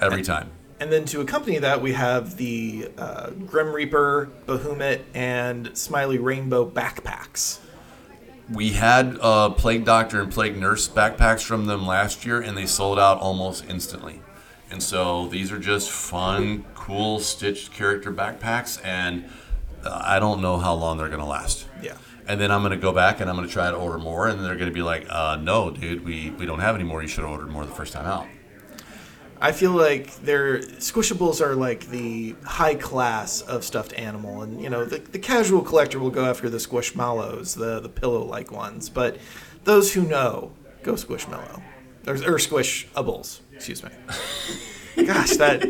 Every time. And then to accompany that, we have the uh, Grim Reaper, Bahamut, and Smiley Rainbow backpacks. we had uh, Plague Doctor and Plague Nurse backpacks from them last year, and they sold out almost instantly. And so these are just fun, cool stitched character backpacks, and uh, I don't know how long they're gonna last. Yeah. And then I'm gonna go back and I'm gonna try to order more, and they're gonna be like, uh, "No, dude, we, we don't have any more. You should have ordered more the first time out." I feel like they're squishables are like the high class of stuffed animal, and you know the, the casual collector will go after the squishmallows, the the pillow like ones, but those who know go squishmallow or, or squishables. Excuse me. Gosh, that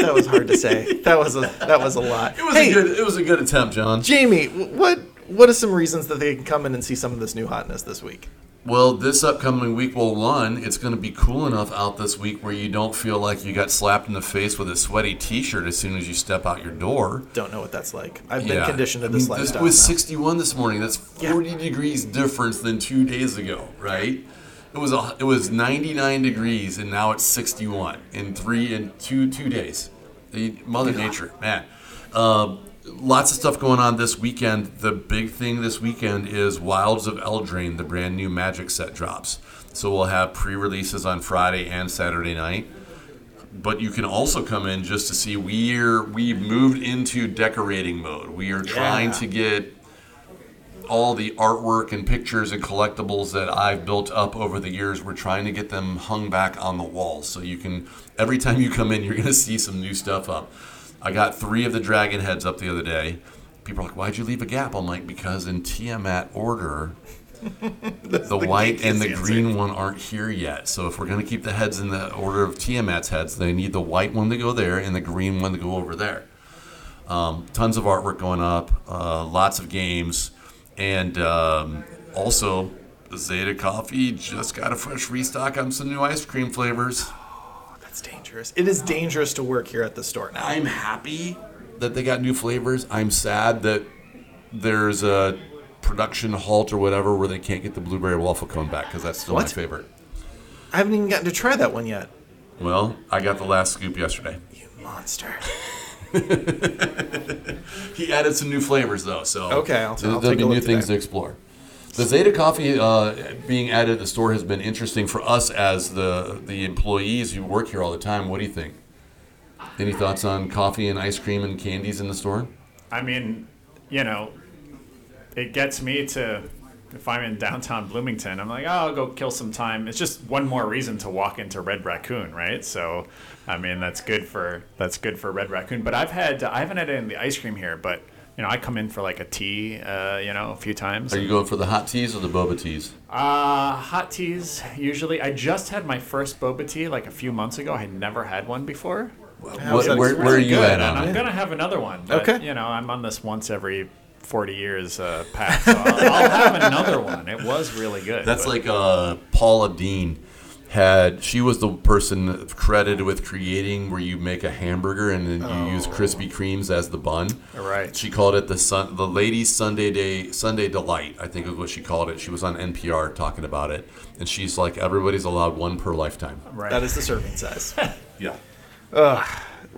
that was hard to say. That was a that was a lot. It was hey, a good it was a good attempt, John. Jamie, what what are some reasons that they can come in and see some of this new hotness this week? Well, this upcoming week, well, one, it's going to be cool enough out this week where you don't feel like you got slapped in the face with a sweaty T-shirt as soon as you step out your door. Don't know what that's like. I've been Yeah. conditioned to I this mean, lifestyle. It was now. 61 this morning. That's Yeah. 40 degrees difference than two days ago, right? It was a, it was 99 degrees and now it's 61 in three in two two days. The Mother Nature, man. Uh, lots of stuff going on this weekend. The big thing this weekend is Wilds of Eldraine, the brand new Magic set drops. So we'll have pre-releases on Friday and Saturday night but you can also come in just to see we're we've moved into decorating mode. We are trying Yeah. to get all the artwork and pictures and collectibles that I've built up over the years. We're trying to get them hung back on the walls so you can every time you come in, you're going to see some new stuff up. I got three of the dragon heads up the other day. People are like, "Why'd you leave a gap?" I'm like, "Because in Tiamat order, the white and the geekiest green one aren't here yet. So if we're going to keep the heads in the order of Tiamat's heads, they need the white one to go there and the green one to go over there. Um, tons of artwork going up, uh, lots of games, and um, also Zeta Coffee just got a fresh restock on some new ice cream flavors. That's dangerous. It is dangerous to work here at the store now. I'm happy that they got new flavors. I'm sad that there's a production halt or whatever where they can't get the blueberry waffle cone back because that's still my What? favorite. I haven't even gotten to try that one yet. Well, I got the last scoop yesterday. You monster. He added some new flavors though, so Okay, I'll- there- I'll there'll take be a new look things today. to explore. The Zeta Coffee uh, being added to the store has been interesting for us as the the employees who work here all the time. What do you think? Any thoughts on coffee and ice cream and candies in the store? I mean, you know, it gets me to if I'm in downtown Bloomington, I'm like, oh, I'll go kill some time. It's just one more reason to walk into Red Raccoon, right? So, I mean, that's good for that's good for Red Raccoon. But I've had I haven't had any of the ice cream here, but you know, I come in for like a tea, uh, you know, a few times. Are you going for the hot teas or the boba teas? Uh, hot teas usually. I just had my first boba tea like a few months ago. I had never had one before. How's that? where, where are you good, at and on I'm it? gonna have another one. But, Okay. You know, I'm on this once every 40 years uh, path. So I'll, I'll have another one. It was really good. That's but- like uh, Paula Deen had. She was the person credited with creating where you make a hamburger and then you use Krispy Kremes as the bun. Right. She called it the sun, the ladies Sunday day Sunday delight. I think is what she called it. She was on NPR talking about it, and she's like, everybody's allowed one per lifetime. right. That is the serving size. Yeah.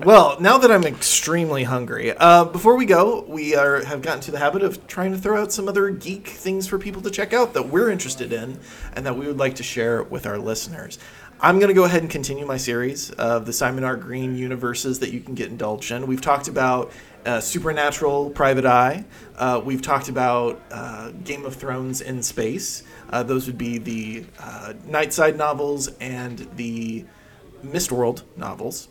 Well, now that I'm extremely hungry, uh, before we go, we are have gotten to the habit of trying to throw out some other geek things for people to check out that we're interested in and that we would like to share with our listeners. I'm going to go ahead and continue my series of the Simon R. Green universes that you can get indulged in. We've talked about uh, Supernatural, Private Eye. Uh, we've talked about uh, Game of Thrones in space. Uh, those would be the uh, Nightside novels and the Mistworld novels.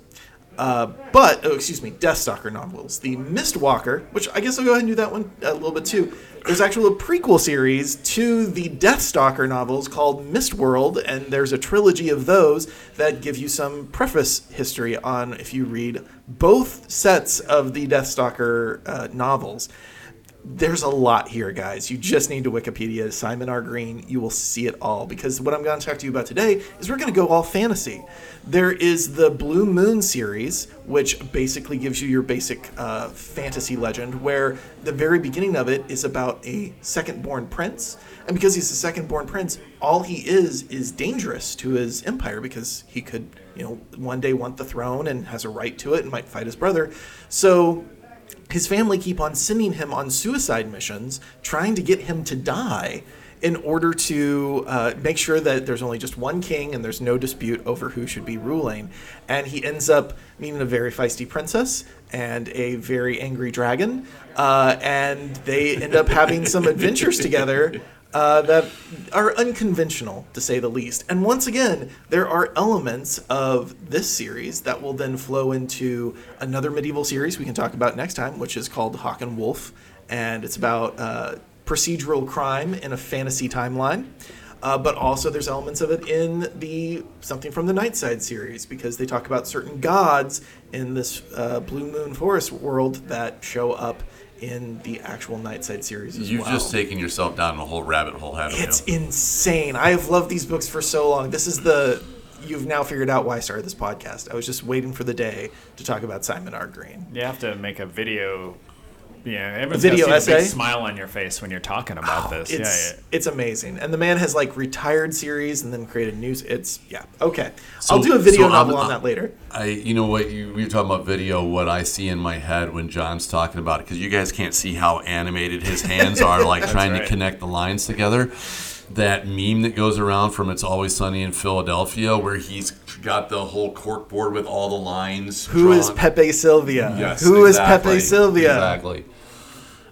Uh, but, oh, excuse me, Deathstalker novels. The Mistwalker, which I guess I'll go ahead and do that one a little bit too. There's actually a prequel series to the Deathstalker novels called Mistworld, and there's a trilogy of those that give you some preface history on if you read both sets of the Deathstalker uh, novels there's a lot here, guys. You just need to Wikipedia Simon R. Green. You will see it all because what I'm going to talk to you about today is we're going to go all fantasy. There is the Blue Moon series, which basically gives you your basic uh, fantasy legend, where the very beginning of it is about a second born prince. And because he's a second born prince, all he is is dangerous to his empire because he could, you know, one day want the throne and has a right to it and might fight his brother. So his family keep on sending him on suicide missions, trying to get him to die in order to uh, make sure that there's only just one king and there's no dispute over who should be ruling. And he ends up meeting a very feisty princess and a very angry dragon, uh, and they end up having some adventures together. Uh, that are unconventional to say the least. And once again, there are elements of this series that will then flow into another medieval series we can talk about next time, which is called Hawk and Wolf, and it's about uh, procedural crime in a fantasy timeline. Uh, but also, there's elements of it in the something from the Nightside series because they talk about certain gods in this uh, Blue Moon Forest world that show up in the actual Nightside series as You've well. just taken yourself down a whole rabbit hole, haven't It's you? insane. I have loved these books for so long. This is the you've now figured out why I started this podcast. I was just waiting for the day to talk about Simon R. Green. You have to make a video. Yeah, everyone's video got to see a big smile on your face when you're talking about oh, this. It's yeah, yeah. it's amazing. And the man has like retired series and then created news. It's yeah okay. So- I'll do a video so I'm- novel on that later. I, you know what, you, we were talking about video, what I see in my head when John's talking about it, because you guys can't see how animated his hands are, like trying right. to connect the lines together. That meme that goes around from It's Always Sunny in Philadelphia, where he's got the whole cork board with all the lines. Who is drawn. Pepe Sylvia? Yes, Who is exactly. Pepe Sylvia? Exactly.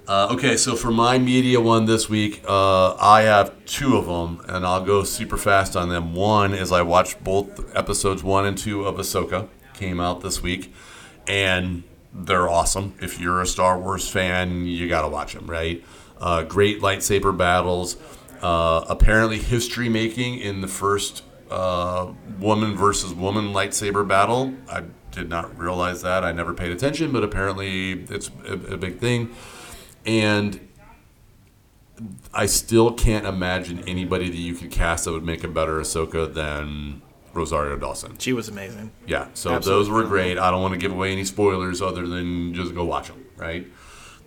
Uh, okay, so for my media one this week, uh, I have two of them, and I'll go super fast on them. One is I watched both episodes one and two of Ahsoka, came out this week, and they're awesome. If you're a Star Wars fan, you got to watch them, right? Uh, great lightsaber battles. Uh, apparently, history making in the first uh, woman versus woman lightsaber battle. I did not realize that. I never paid attention, but apparently it's a, a big thing. And I still can't imagine anybody that you could cast that would make a better Ahsoka than Rosario Dawson. She was amazing. Yeah, so Absolutely those were great. I don't want to give away any spoilers other than just go watch them, right?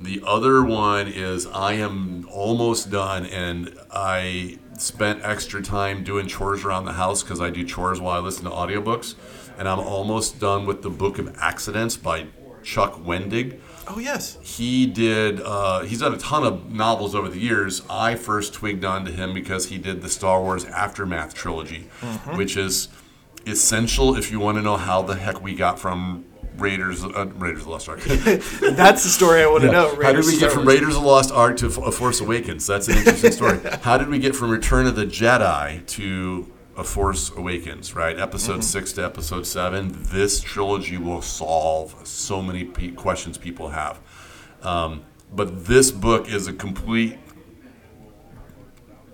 The other one is I am almost done and I spent extra time doing chores around the house because I do chores while I listen to audiobooks. And I'm almost done with the Book of Accidents by Chuck Wendig Oh yes. he did uh, he's done a ton of novels over the years. I first twigged onto him because he did the star wars aftermath trilogy which is essential if you want to know how the heck we got from raiders uh, raiders of the lost ark. That's the story I want to know. how did we get from raiders of the lost ark to F- a force awakens? That's an interesting story. How did we get from return of the jedi to a force awakens right? Episode Mm-hmm. 6 to episode 7 this trilogy will solve so many pe- questions people have. Um, but this book is a complete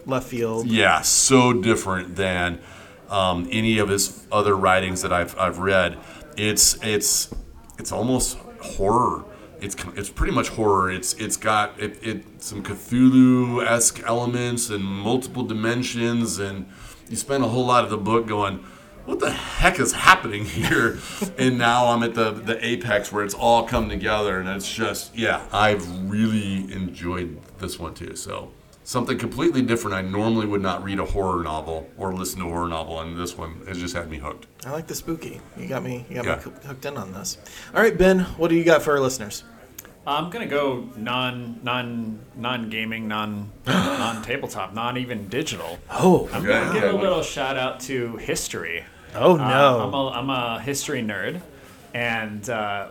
Left field. yeah so different than um, any of his other writings that I've, I've read. It's it's it's almost horror it's it's pretty much horror it's it's got it, it some Cthulhu esque elements and multiple dimensions and you spend a whole lot of the book going what the heck is happening here and now I'm at the the apex where it's all come together and it's just yeah I've really enjoyed this one too so something completely different. I normally would not read a horror novel or listen to a horror novel, and this one has just had me hooked. I like the spooky. You got me. You got Yeah. me hooked in on this. All right, Ben. What do you got for our listeners? I'm gonna go non non non gaming, non non tabletop, not even digital. Oh. I'm gonna give a little shout out to history. Oh Uh, no. I'm, a, I'm a history nerd, and uh,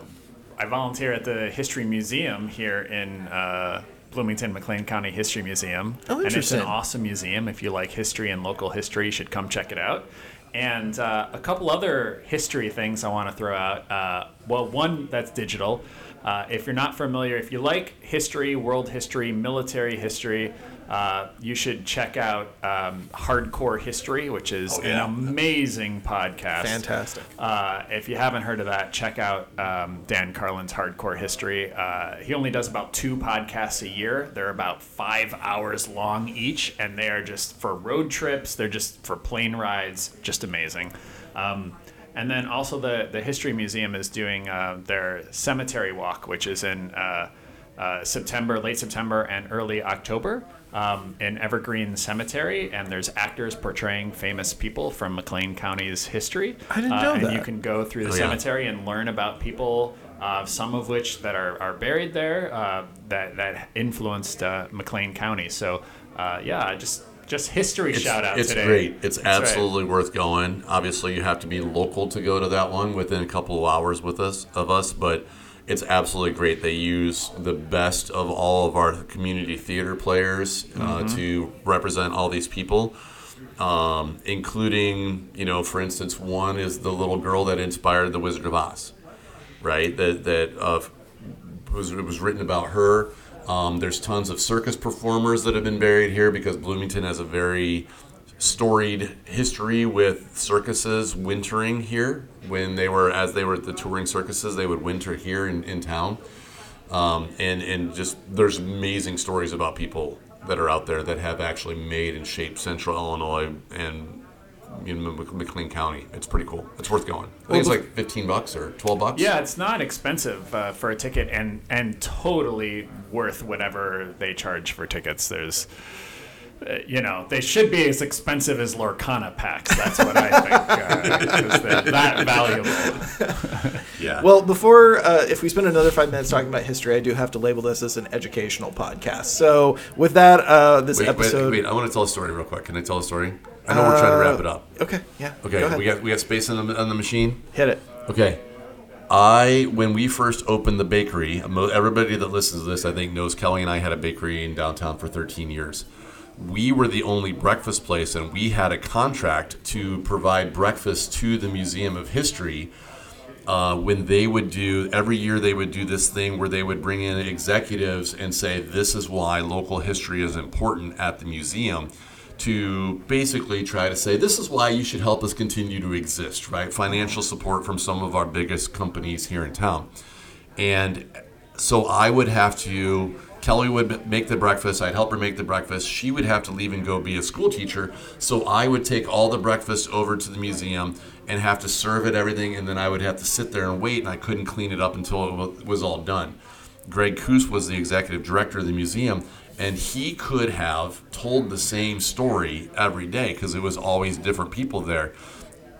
I volunteer at the History Museum here in uh, Bloomington McLean County History Museum. Oh, And it's an awesome museum. If you like history and local history, you should come check it out. And uh, a couple other history things I want to throw out. Uh, well, one that's digital. Uh, if you're not familiar, if you like history, world history, military history, uh, you should check out um, Hardcore History, which is Oh, yeah. an amazing podcast. Fantastic. Uh, if you haven't heard of that, check out um, Dan Carlin's Hardcore History. Uh, he only does about two podcasts a year. They're about five hours long each, and they are just for road trips. They're just for plane rides. Just amazing. Um, and then also the the History Museum is doing uh, their cemetery walk, which is in uh, uh, September, late September, and early October um, in Evergreen Cemetery. And there's actors portraying famous people from McLean County's history. I didn't Uh, know and that. you can go through the Oh, yeah. cemetery and learn about people, uh, some of which that are, are buried there uh, that, that influenced uh, McLean County. So uh, yeah, just just history It's, shout out it's today. great. It's That's right. absolutely worth going. Obviously, you have to be local to go to that one within a couple of hours with us of us, but it's absolutely great. They use the best of all of our community theater players uh, Mm-hmm. to represent all these people, um, including you know, for instance, one is the little girl that inspired the Wizard of Oz, right? That that uh, was it was written about her. Um, there's tons of circus performers that have been buried here because Bloomington has a very storied history with circuses wintering here. When they were, as they were the touring circuses, they would winter here in, in town. Um, and and just there's amazing stories about people that are out there that have actually made and shaped Central Illinois and you know, Mc- McLean County. It's pretty cool. It's worth going. I think it's like 15 bucks or 12 bucks. Yeah, it's not expensive uh, for a ticket, and and totally worth whatever they charge for tickets. There's, uh, you know, they should be as expensive as Lorcana packs. That's what I think, uh, 'cause they're that valuable. Yeah. Well, before, uh, if we spend another five minutes talking about history, I do have to label this as an educational podcast. So, with that, uh, this Wait, episode. wait, wait! I want to tell a story real quick. Can I tell a story? I know we're trying to wrap it up. Okay, yeah. Okay, go ahead. we got we got space on the on the machine. Hit it. Okay, I when we first opened the bakery, everybody that listens to this, I think, knows Kelly and I had a bakery in downtown for 13 years. We were the only breakfast place, and we had a contract to provide breakfast to the Museum of History. Uh, when they would do every year, they would do this thing where they would bring in executives and say, "This is why local history is important at the museum." To basically try to say this is why you should help us continue to exist, right? Financial support from some of our biggest companies here in town. And so I would have to, Kelly would make the breakfast, I'd help her make the breakfast. She would have to leave and go be a school teacher. So I would take all the breakfast over to the museum and have to serve it everything. And then I would have to sit there and wait, and I couldn't clean it up until it was all done. Greg Koos was the executive director of the museum, and he could have told the same story every day because it was always different people there.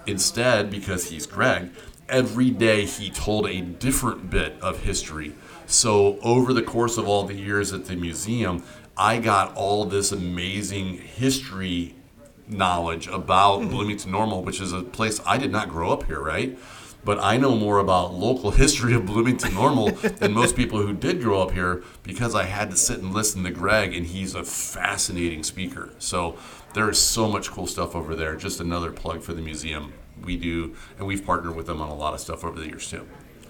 Instead, because he's Greg, every day he told a different bit of history. So, over the course of all the years at the museum, I got all this amazing history knowledge about hmm. Bloomington Normal, which is a place I did not grow up here, right? But I know more about local history of Bloomington Normal than most people who did grow up here because I had to sit and listen to Greg, and he's a fascinating speaker. So there is so much cool stuff over there. Just another plug for the museum. We do, and we've partnered with them on a lot of stuff over the years too.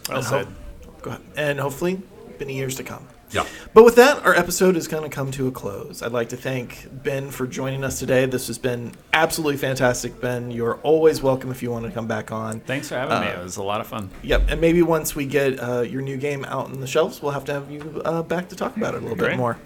Well And said. hope- go ahead. And hopefully, many years to come. Yeah. But with that, our episode is going to come to a close. I'd like to thank Ben for joining us today. This has been absolutely fantastic, Ben. You're always welcome if you want to come back on. Thanks for having me. Uh, It was a lot of fun. Yep, and maybe once we get uh, your new game out on the shelves, we'll have to have you uh, back to talk about it a little bit Great. more.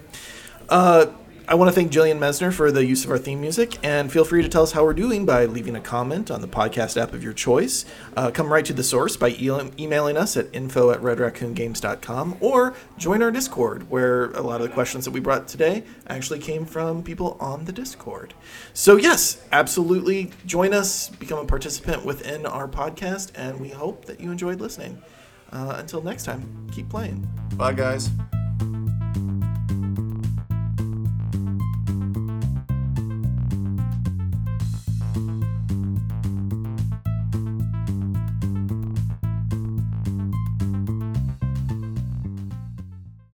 I want to thank Jillian Mesner for the use of our theme music, and feel free to tell us how we're doing by leaving a comment on the podcast app of your choice. Uh, come right to the source by e- emailing us at info at redraccoongames.com, or join our Discord, where a lot of the questions that we brought today actually came from people on the Discord. So, yes, absolutely join us, become a participant within our podcast, and we hope that you enjoyed listening. Uh, until next time, keep playing. Bye, guys.